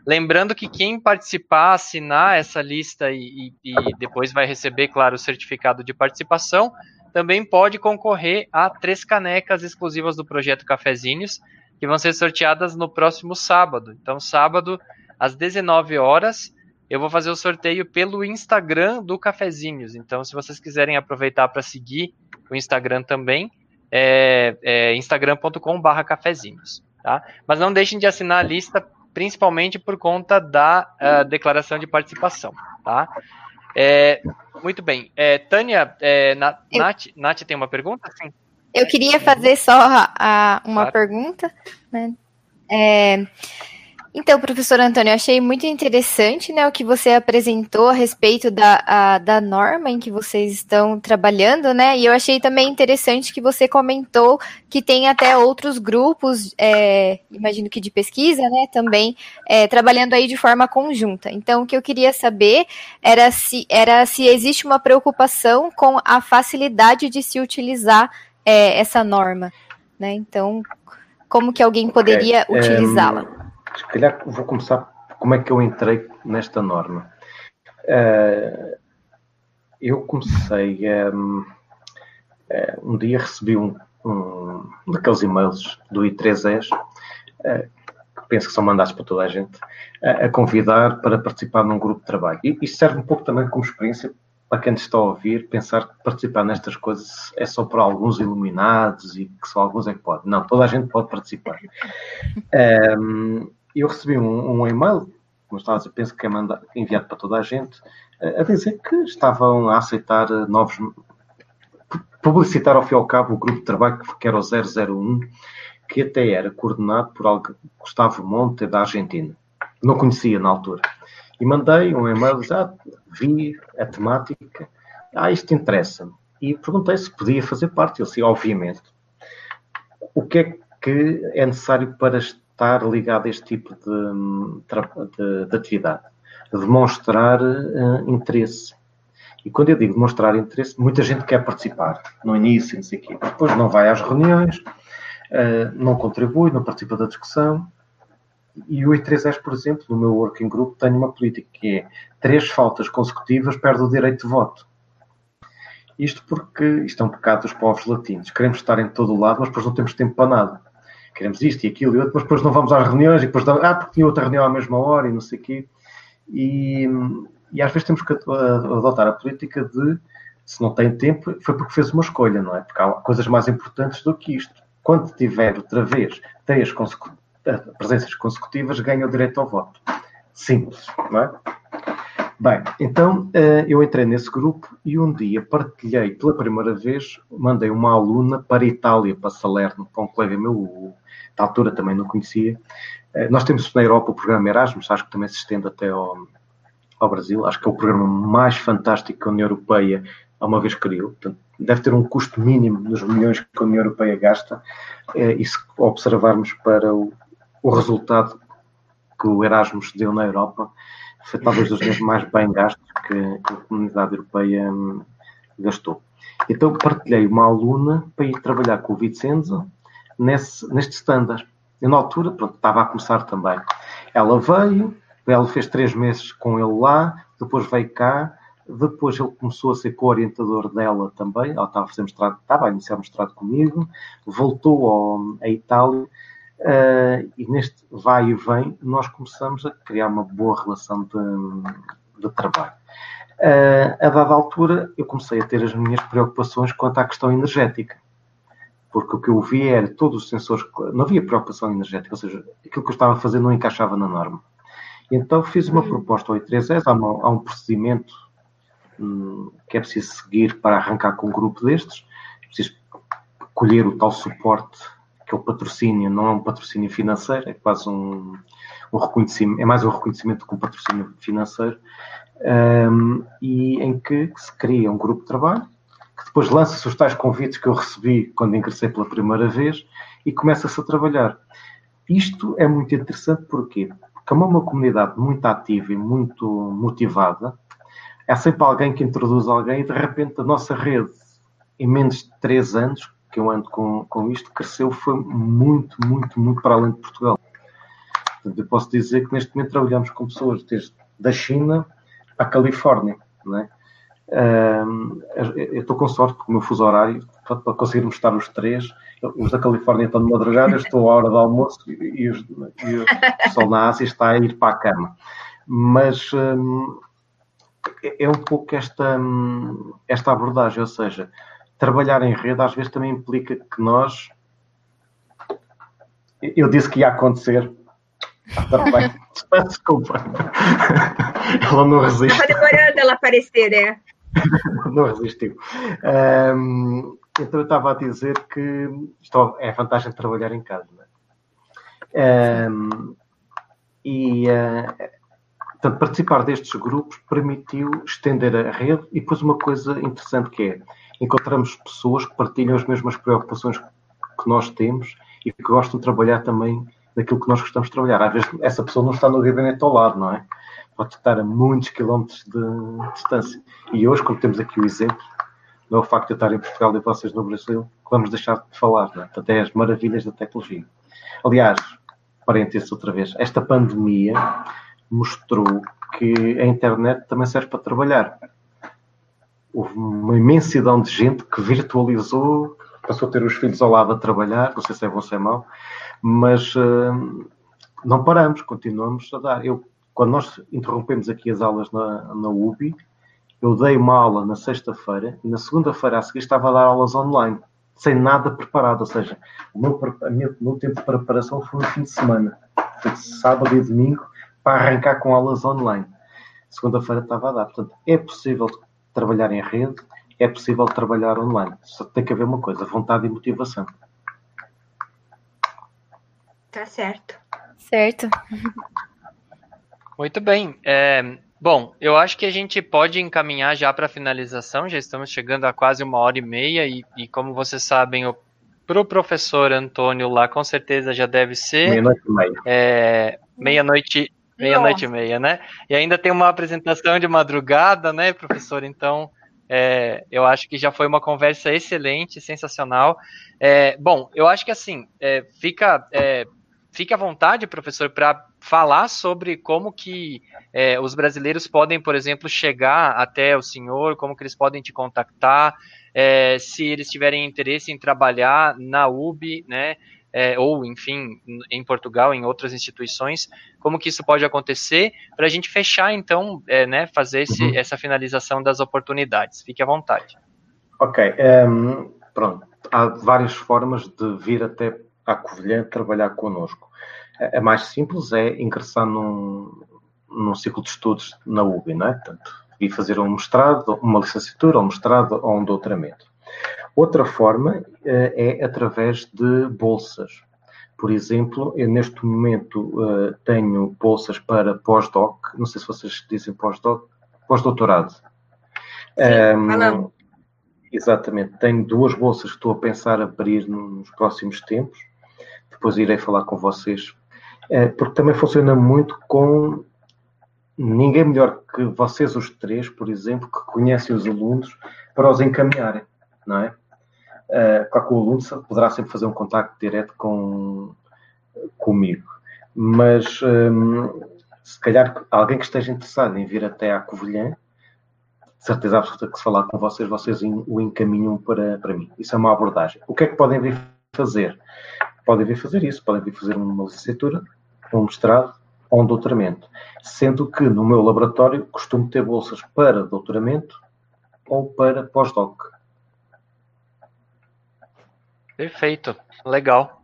Speaker 1: Lembrando que quem participar, assinar essa lista e, e, e depois vai receber, claro, o certificado de participação, também pode concorrer a três canecas exclusivas do projeto Cafezinhos, que vão ser sorteadas no próximo sábado. Então, sábado, às 19 horas, eu vou fazer o sorteio pelo Instagram do Cafezinhos. Então, se vocês quiserem aproveitar para seguir o Instagram também, é, é instagram.com.br cafezinhos. Tá? Mas não deixem de assinar a lista, principalmente por conta da uh, declaração de participação. Tá? É, muito bem. É, Tânia, é, Na, eu, Nath, Nath tem uma pergunta? Sim.
Speaker 4: Eu queria fazer só a, uma claro. pergunta. Né? É, então, professor Antônio, eu achei muito interessante né, o que você apresentou a respeito da, a, da norma em que vocês estão trabalhando, né? E eu achei também interessante que você comentou que tem até outros grupos, é, imagino que de pesquisa, né, também é, trabalhando aí de forma conjunta. Então, o que eu queria saber era se, era se existe uma preocupação com a facilidade de se utilizar é, essa norma, né? Então, como que alguém poderia é, utilizá-la?
Speaker 2: Se calhar vou começar como é que eu entrei nesta norma. Uh, eu comecei um, Uh, um dia recebi um, um, daqueles e-mails do I3S, uh, que penso que são mandados para toda a gente, a convidar para participar num grupo de trabalho. E isto serve um pouco também como experiência para quem está a ouvir, pensar que participar nestas coisas é só para alguns iluminados e que só alguns é que podem. Não, toda a gente pode participar. Um, eu recebi um, um, e-mail, como estava a dizer, penso que é enviado para toda a gente, a dizer que estavam a aceitar novos. publicitar ao fim e ao cabo o grupo de trabalho que era o 001, que até era coordenado por Gustavo Monte, da Argentina. Não conhecia na altura. E mandei um e-mail, já vi a temática, ah, isto interessa-me. E perguntei se podia fazer parte. Eu disse, obviamente. O que é que é necessário para estar ligado a este tipo de, de, de atividade? Demonstrar uh, interesse. E quando eu digo demonstrar interesse, muita gente quer participar no início, não sei quê. Depois não vai às reuniões, uh, não contribui, não participa da discussão. E o I3S, por exemplo, no meu working group, tem uma política que é três faltas consecutivas perde o direito de voto. Isto porque isto é um pecado dos povos latinos. Queremos estar em todo o lado, mas depois não temos tempo para nada. Queremos isto e aquilo e outro, mas depois não vamos às reuniões e depois ah, porque tinha outra reunião à mesma hora e não sei o quê. E, e às vezes temos que adotar a política de se não tem tempo, foi porque fez uma escolha, não é? Porque há coisas mais importantes do que isto. Quando tiver outra vez três consecutivas presenças consecutivas, ganha o direito ao voto. Simples, não é? Bem, então eh, eu entrei nesse grupo e um dia partilhei pela primeira vez, mandei uma aluna para a Itália, para Salerno, para um colega meu, da altura também não conhecia. Eh, nós temos na Europa o programa Erasmus, acho que também se estende até ao, ao Brasil, acho que é o programa mais fantástico que a União Europeia uma vez criou. Portanto, deve ter um custo mínimo nos milhões que a União Europeia gasta, eh, e se observarmos para o, o resultado que o Erasmus deu na Europa foi talvez dos dinheiros mais bem gastos que a comunidade europeia hum, gastou. Então partilhei uma aluna para ir trabalhar com o Vicenzo nesse, neste standard. Eu na altura, pronto, estava a começar também. Ela veio, ela fez três meses com ele lá, depois veio cá, depois ele começou a ser co-orientador dela também, ela estava a fazer mestrado, estava a iniciar mestrado comigo, voltou ao, à Itália Uh, e neste vai e vem, nós começamos a criar uma boa relação de, de trabalho. Uh, a dada altura, eu comecei a ter as minhas preocupações quanto à questão energética. Porque o que eu vi era todos os sensores, não havia preocupação energética, ou seja, aquilo que eu estava a fazer não encaixava na norma. Então fiz uma proposta ao I3S, há, uma, há um procedimento hum, que é preciso seguir para arrancar com um grupo destes, preciso colher o tal suporte que o patrocínio, não é um patrocínio financeiro, é quase um, um reconhecimento, é mais um reconhecimento que um patrocínio financeiro, um, e em que se cria um grupo de trabalho, que depois lança-se os tais convites que eu recebi quando ingressei pela primeira vez e começa-se a trabalhar. Isto é muito interessante porque, porque é uma comunidade muito ativa e muito motivada, é sempre alguém que introduz alguém e de repente a nossa rede, em menos de três anos, que eu ando com, com isto, cresceu foi muito, muito, muito para além de Portugal. Portanto, eu posso dizer que neste momento trabalhamos com pessoas desde da China à Califórnia, não é? eu estou com sorte com o meu fuso horário para conseguirmos estar os três. Os da Califórnia estão de madrugada, eu estou à hora do almoço e, os, e o pessoal na Ásia está a ir para a cama. Mas é, é um pouco esta, esta abordagem, ou seja, trabalhar em rede às vezes também implica que nós. Eu disse que ia acontecer. Ah, Desculpa. ela não resistiu.
Speaker 3: Estava demorando ela aparecer, né?
Speaker 2: não resistiu. Um, então eu estava a dizer que isto é a vantagem de trabalhar em casa. É? Um, e uh, portanto, participar destes grupos permitiu estender a rede e depois uma coisa interessante que é encontramos pessoas que partilham as mesmas preocupações que nós temos e que gostam de trabalhar também naquilo que nós gostamos de trabalhar. Às vezes essa pessoa não está no gabinete ao lado, não é? Pode estar a muitos quilómetros de distância. E hoje, como temos aqui o exemplo, não é o facto de eu estar em Portugal e vocês no Brasil, que vamos deixar de falar, não é? Até as maravilhas da tecnologia. Aliás, parênteses outra vez, esta pandemia mostrou que a internet também serve para trabalhar houve uma imensidão de gente que virtualizou, passou a ter os filhos ao lado a trabalhar, não sei se é bom ou se é mau, mas uh, não paramos, continuamos a dar. Eu, quando nós interrompemos aqui as aulas na, na UBI, eu dei uma aula na sexta-feira e na segunda-feira a seguir estava a dar aulas online, sem nada preparado, ou seja, o meu, a minha, o meu tempo de preparação foi no fim de semana, de sábado e domingo, para arrancar com aulas online. Segunda-feira estava a dar. Portanto, é possível trabalhar em rede, é possível trabalhar online. Só tem que haver uma coisa, vontade e motivação.
Speaker 3: Tá certo.
Speaker 4: Certo.
Speaker 1: Muito bem. É, bom, eu acho que a gente pode encaminhar já para a finalização. Já estamos chegando a quase uma hora e meia e, e como vocês sabem, para o professor Antônio lá, com certeza já deve ser
Speaker 2: meia-noite e meia.
Speaker 1: É, meia-noite Meia-noite e meia, né? E ainda tem uma apresentação de madrugada, né, professor? Então, é, eu acho que já foi uma conversa excelente, sensacional. É, bom, eu acho que assim, é, fica, é, fica à vontade, professor, para falar sobre como que é, os brasileiros podem, por exemplo, chegar até o senhor, como que eles podem te contactar, é, se eles tiverem interesse em trabalhar na UB, né? É, ou, enfim, em Portugal, em outras instituições, como que isso pode acontecer, para a gente fechar, então, é, né, fazer esse, uhum. essa finalização das oportunidades. Fique à vontade.
Speaker 2: Ok, um, ehm, pronto. Há várias formas de vir até a Covilhã trabalhar connosco. A mais simples é ingressar num, num ciclo de estudos na UBI, não é? Portanto, ir fazer um mestrado, uma licenciatura, um mestrado ou um doutoramento. Outra forma eh, é através de bolsas. Por exemplo, eu neste momento eh, tenho bolsas para pós-doc, não sei se vocês dizem pós-doc, pós-doutorado. Um, exatamente, tenho duas bolsas que estou a pensar abrir nos próximos tempos, depois irei falar com vocês, eh, porque também funciona muito com ninguém melhor que vocês, os três, por exemplo, que conhecem os alunos para os encaminharem, não é? Uh, claro que o aluno poderá sempre fazer um contacto direto com, comigo, mas um, se calhar alguém que esteja interessado em vir até à Covilhã, certeza absoluta que se falar com vocês, vocês o encaminham para, para mim. Isso é uma abordagem. O que é que podem vir fazer? Podem vir fazer isso, podem vir fazer uma licenciatura, um mestrado ou um doutoramento. Sendo que no meu laboratório costumo ter bolsas para doutoramento ou para pós-doc.
Speaker 1: Perfeito, legal.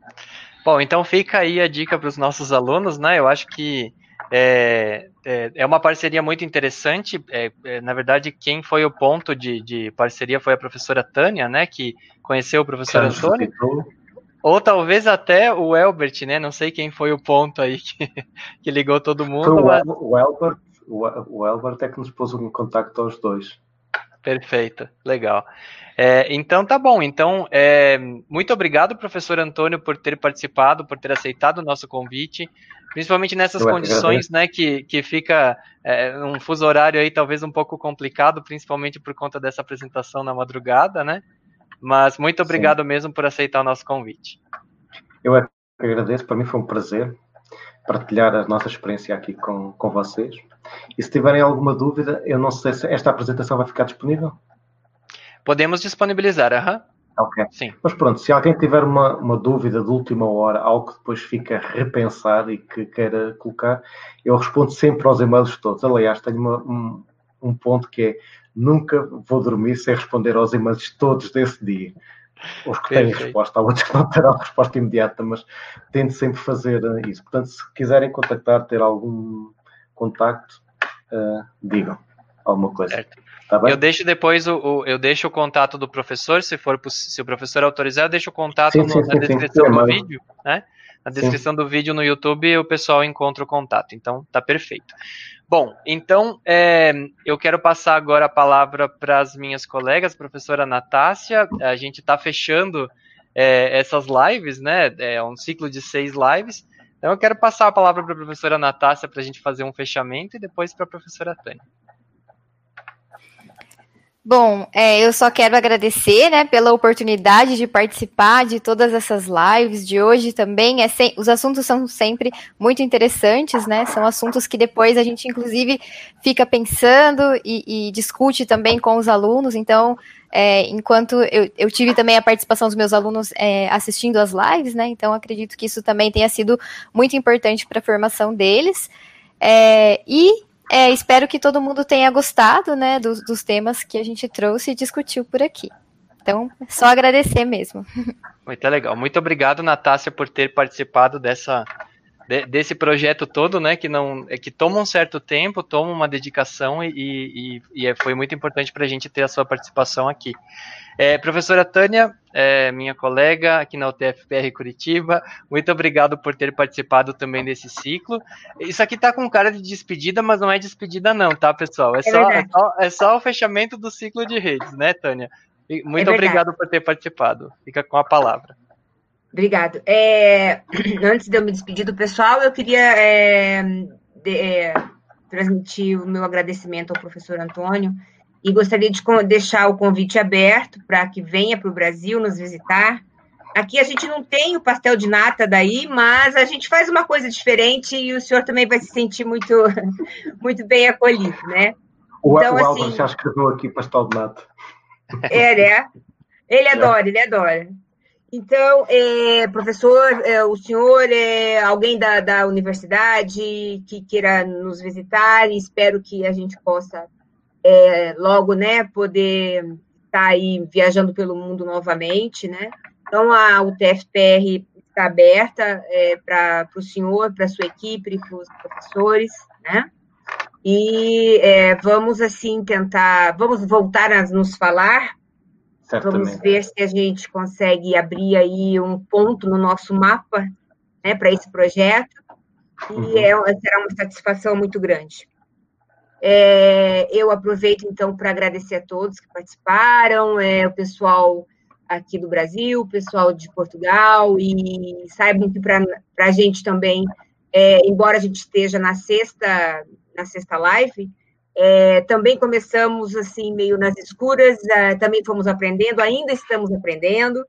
Speaker 1: Bom, então fica aí a dica para os nossos alunos, né? Eu acho que é, é, é uma parceria muito interessante. É, é, na verdade, quem foi o ponto de, de, parceria foi a professora Tânia, né? Que conheceu o professor Antônio. Ou talvez até o Elbert, né? Não sei quem foi o ponto aí que, que ligou todo mundo. Foi
Speaker 2: mas... o, Elbert, o, Elbert é que nos pôs em contato aos dois.
Speaker 1: Perfeito, legal. É, então tá bom. Então, é, muito obrigado, professor Antônio, por ter participado, por ter aceitado o nosso convite, principalmente nessas condições, né, que, que fica é, um fuso horário aí talvez um pouco complicado, principalmente por conta dessa apresentação na madrugada, né? Mas muito obrigado Sim. mesmo por aceitar o nosso convite.
Speaker 2: Eu é que agradeço, para mim foi um prazer partilhar a nossa experiência aqui com, com vocês. E se tiverem alguma dúvida, eu não sei se esta apresentação vai ficar disponível.
Speaker 1: Podemos disponibilizar, aham. Uhum.
Speaker 2: Ok. Sim. Mas pronto, se alguém tiver uma, uma dúvida de última hora, algo que depois fica repensado e que queira colocar, eu respondo sempre aos e-mails todos. Aliás, tenho uma, um, um ponto que é nunca vou dormir sem responder aos e-mails todos desse dia. Os que têm resposta, há outros que não terão resposta imediata, mas tento sempre fazer eh, isso. Portanto, se quiserem contactar, ter algum contacto, uh, digam alguma coisa. Certo.
Speaker 1: Tá eu deixo depois o, o, eu deixo o contato do professor, se for se o professor autorizar, eu deixo o contato sim, no, sim, na sim, descrição do vídeo, né? Na descrição do vídeo no YouTube o pessoal encontra o contato. Então tá perfeito. Bom, então é, eu quero passar agora a palavra para as minhas colegas, professora Natácia. A gente está fechando é, essas lives, né? É um ciclo de seis lives. Então eu quero passar a palavra para a professora Natácia para a gente fazer um fechamento e depois para a professora Tânia.
Speaker 4: Bom, é, eu só quero agradecer, né, pela oportunidade de participar de todas essas lives de hoje também. É sem, os assuntos são sempre muito interessantes, né? São assuntos que depois a gente, inclusive, fica pensando e, e discute também com os alunos. Então, é, enquanto eu, eu, tive também a participação dos meus alunos é, assistindo as lives, né? Então, acredito que isso também tenha sido muito importante para a formação deles. É, e é, espero que todo mundo tenha gostado, né, dos, dos temas que a gente trouxe e discutiu por aqui. Então, só agradecer mesmo.
Speaker 1: Muito legal. Muito obrigado, Natácia, por ter participado dessa, de, desse projeto todo, né? Que não é que toma um certo tempo, toma uma dedicação e, e, e é, foi muito importante para a gente ter a sua participação aqui. É, professora Tânia, é, minha colega aqui na UTFPR Curitiba, muito obrigado por ter participado também desse ciclo. Isso aqui tá com cara de despedida, mas não é despedida não, tá, pessoal? É, é só, é só, é só o fechamento do ciclo de redes, né, Tânia? Muito obrigado por ter participado. Fica com a palavra.
Speaker 3: Obrigado. É, antes de eu me despedir do pessoal, eu queria é, de, é, transmitir o meu agradecimento ao professor Antônio e gostaria de deixar o convite aberto para que venha para o Brasil nos visitar. Aqui a gente não tem o pastel de nata daí, mas a gente faz uma coisa diferente e o senhor também vai se sentir muito, muito bem acolhido, né?
Speaker 2: O, então, o assim, Álvaro já escreveu aqui pastel de nata.
Speaker 3: É, né? Ele adora, ele adora. Então, é, professor, é, o senhor é alguém da, da universidade que queira nos visitar e espero que a gente possa é, logo, né, poder estar aí viajando pelo mundo novamente, né? Então, a UTFPR está aberta é, para o senhor, para a sua equipe, para os professores, né? E é, vamos, assim, tentar, vamos voltar a nos falar Certamente. Vamos ver se a gente consegue abrir aí um ponto no nosso mapa né, para esse projeto. E uhum. é, será uma satisfação muito grande. É, eu aproveito, então, para agradecer a todos que participaram, é, o pessoal aqui do Brasil, o pessoal de Portugal, e saibam que para a gente também, é, embora a gente esteja na sexta, na sexta live, é, também começamos assim meio nas escuras, é, também fomos aprendendo, ainda estamos aprendendo.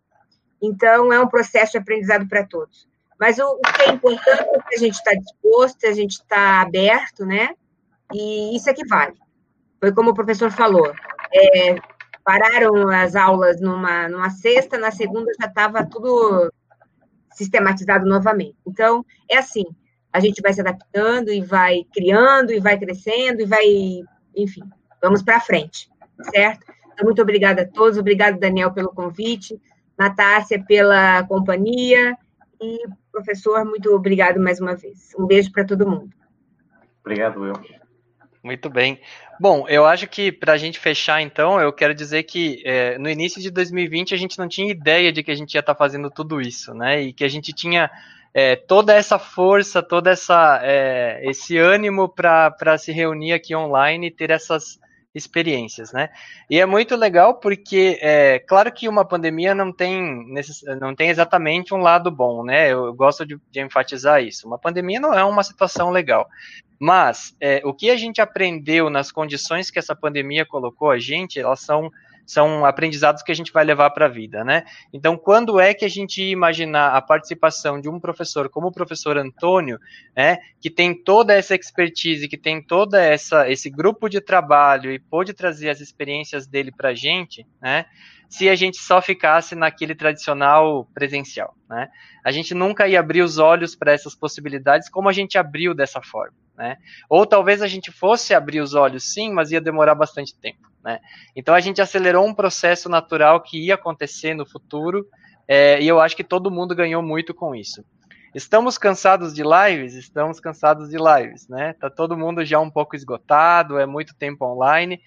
Speaker 3: Então é um processo de aprendizado para todos. Mas o, o, que é importante é que a gente está disposto, a gente está aberto, né? E isso é que vale. Foi como o professor falou. É, pararam as aulas numa, numa sexta, na segunda já estava tudo sistematizado novamente. Então, é assim, a gente vai se adaptando e vai criando e vai crescendo e vai, enfim, vamos para frente, certo? Então, muito obrigada a todos, obrigado, Daniel, pelo convite, Natácia pela companhia e, professor, muito obrigado mais uma vez. Um beijo para todo mundo.
Speaker 2: Obrigado, Will.
Speaker 1: Muito bem. Bom, eu acho que para a gente fechar, então, eu quero dizer que é, no início de 2020 a gente não tinha ideia de que a gente ia estar tá fazendo tudo isso, né? E que a gente tinha é, toda essa força, todo essa, é, esse ânimo para se reunir aqui online e ter essas experiências, né? E é muito legal porque, é, claro que uma pandemia não tem, não tem exatamente um lado bom, né? Eu gosto de, de enfatizar isso. Uma pandemia não é uma situação legal. Mas é, o que a gente aprendeu nas condições que essa pandemia colocou a gente, elas são são aprendizados que a gente vai levar para a vida, né? Então, quando é que a gente imaginar a participação de um professor como o professor Antônio, né, que tem toda essa expertise, que tem toda essa esse grupo de trabalho e pôde trazer as experiências dele para a gente, né? Se a gente só ficasse naquele tradicional presencial, né? A gente nunca ia abrir os olhos para essas possibilidades como a gente abriu dessa forma, né? Ou talvez a gente fosse abrir os olhos sim, mas ia demorar bastante tempo. Né? Então a gente acelerou um processo natural que ia acontecer no futuro é, e eu acho que todo mundo ganhou muito com isso. Estamos cansados de lives? Estamos cansados de lives, né? Tá todo mundo já um pouco esgotado, é muito tempo online,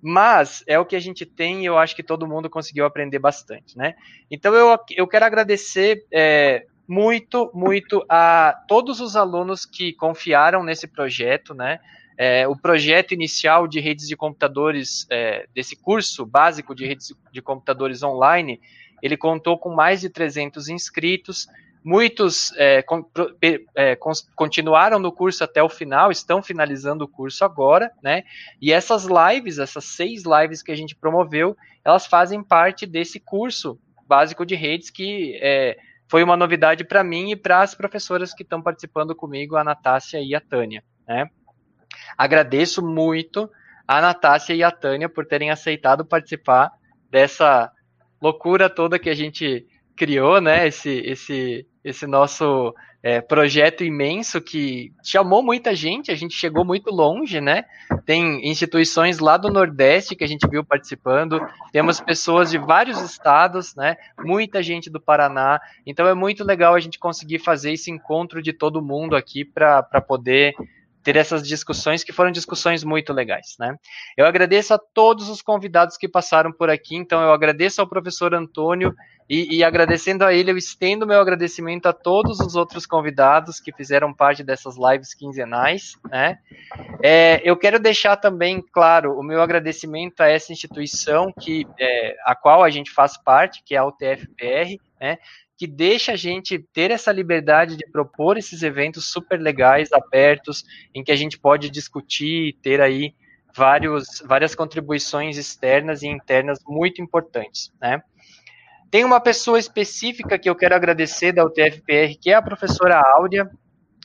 Speaker 1: mas é o que a gente tem e eu acho que todo mundo conseguiu aprender bastante, né? Então eu, eu quero agradecer é, muito, muito a todos os alunos que confiaram nesse projeto, né? É, o projeto inicial de redes de computadores, é, desse curso básico de redes de computadores online, ele contou com mais de 300 inscritos. Muitos é, con é, continuaram no curso até o final, estão finalizando o curso agora, né? E essas lives, essas seis lives que a gente promoveu, elas fazem parte desse curso básico de redes que é, foi uma novidade para mim e para as professoras que estão participando comigo, a Natácia e a Tânia, né? Agradeço muito a Natácia e a Tânia por terem aceitado participar dessa loucura toda que a gente criou, né? Esse, esse, esse nosso é, projeto imenso que chamou muita gente, a gente chegou muito longe, né? Tem instituições lá do Nordeste que a gente viu participando, temos pessoas de vários estados, né? Muita gente do Paraná. Então é muito legal a gente conseguir fazer esse encontro de todo mundo aqui para poder ter essas discussões que foram discussões muito legais, né? Eu agradeço a todos os convidados que passaram por aqui, então eu agradeço ao professor Antônio e, e agradecendo a ele, eu estendo meu agradecimento a todos os outros convidados que fizeram parte dessas lives quinzenais, né? É, eu quero deixar também claro o meu agradecimento a essa instituição que é, a qual a gente faz parte, que é a UTFPR, né? Que deixa a gente ter essa liberdade de propor esses eventos super legais, abertos, em que a gente pode discutir, ter aí vários, várias contribuições externas e internas muito importantes, né? Tem uma pessoa específica que eu quero agradecer da UTFPR, que é a professora Áurea.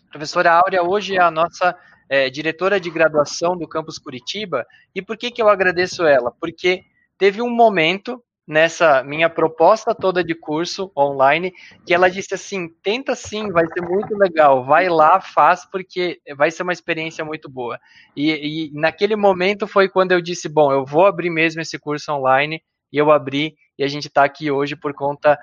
Speaker 1: A professora Áurea hoje é a nossa é, diretora de graduação do campus Curitiba. E por que, que eu agradeço ela? Porque teve um momento nessa minha proposta toda de curso online, que ela disse assim: tenta sim, vai ser muito legal, vai lá, faz, porque vai ser uma experiência muito boa. E, e naquele momento foi quando eu disse: bom, eu vou abrir mesmo esse curso online, e eu abri, e a gente está aqui hoje por conta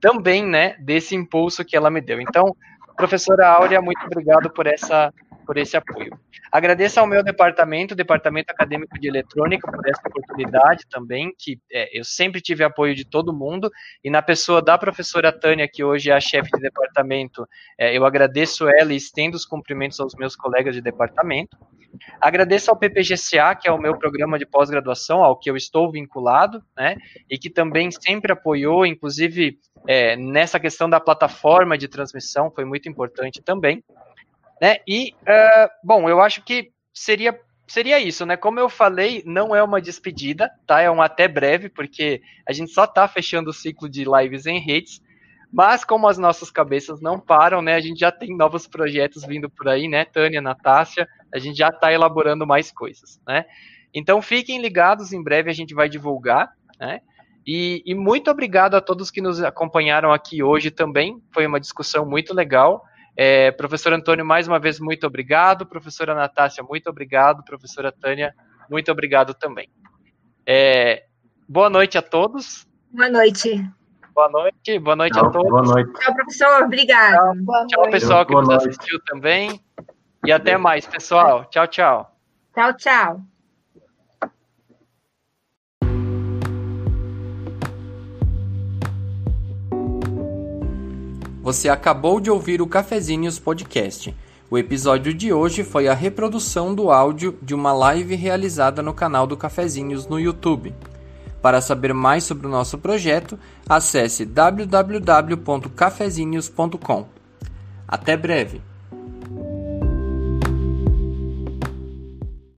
Speaker 1: também né, desse impulso que ela me deu. Então, professora Áurea, muito obrigado por essa por esse apoio. Agradeço ao meu departamento, Departamento Acadêmico de Eletrônica, por essa oportunidade também, que é, eu sempre tive apoio de todo mundo, e na pessoa da professora Tânia, que hoje é a chefe de departamento, é, eu agradeço ela e estendo os cumprimentos aos meus colegas de departamento. Agradeço ao PPGCA, que é o meu programa de pós-graduação, ao que eu estou vinculado, né, e que também sempre apoiou, inclusive é, nessa questão da plataforma de transmissão, foi muito importante também. Né? E, uh, bom, eu acho que seria seria isso, né? Como eu falei, não é uma despedida, tá? É um até breve, porque a gente só tá fechando o ciclo de lives em redes. Mas como as nossas cabeças não param, né? A gente já tem novos projetos vindo por aí, né? Tânia, Natácia, a gente já está elaborando mais coisas, né? Então fiquem ligados, em breve a gente vai divulgar, né? E, e muito obrigado a todos que nos acompanharam aqui hoje também. Foi uma discussão muito legal. É, professor Antônio, mais uma vez, muito obrigado. Professora Natácia, muito obrigado. Professora Tânia, muito obrigado também. É, boa noite a todos.
Speaker 3: Boa noite.
Speaker 1: Boa noite, boa noite Tchau, a todos.
Speaker 2: Boa noite.
Speaker 3: Tchau, professor. Obrigado.
Speaker 1: Tchau, tchau pessoal que boa nos noite. assistiu também. E até mais, pessoal. Tchau, tchau.
Speaker 3: Tchau, tchau.
Speaker 5: Você acabou de ouvir o Cafezinhos Podcast. O episódio de hoje foi a reprodução do áudio de uma live realizada no canal do Cafezinhos no YouTube. Para saber mais sobre o nosso projeto, acesse www.cafezinhos.com. Até breve!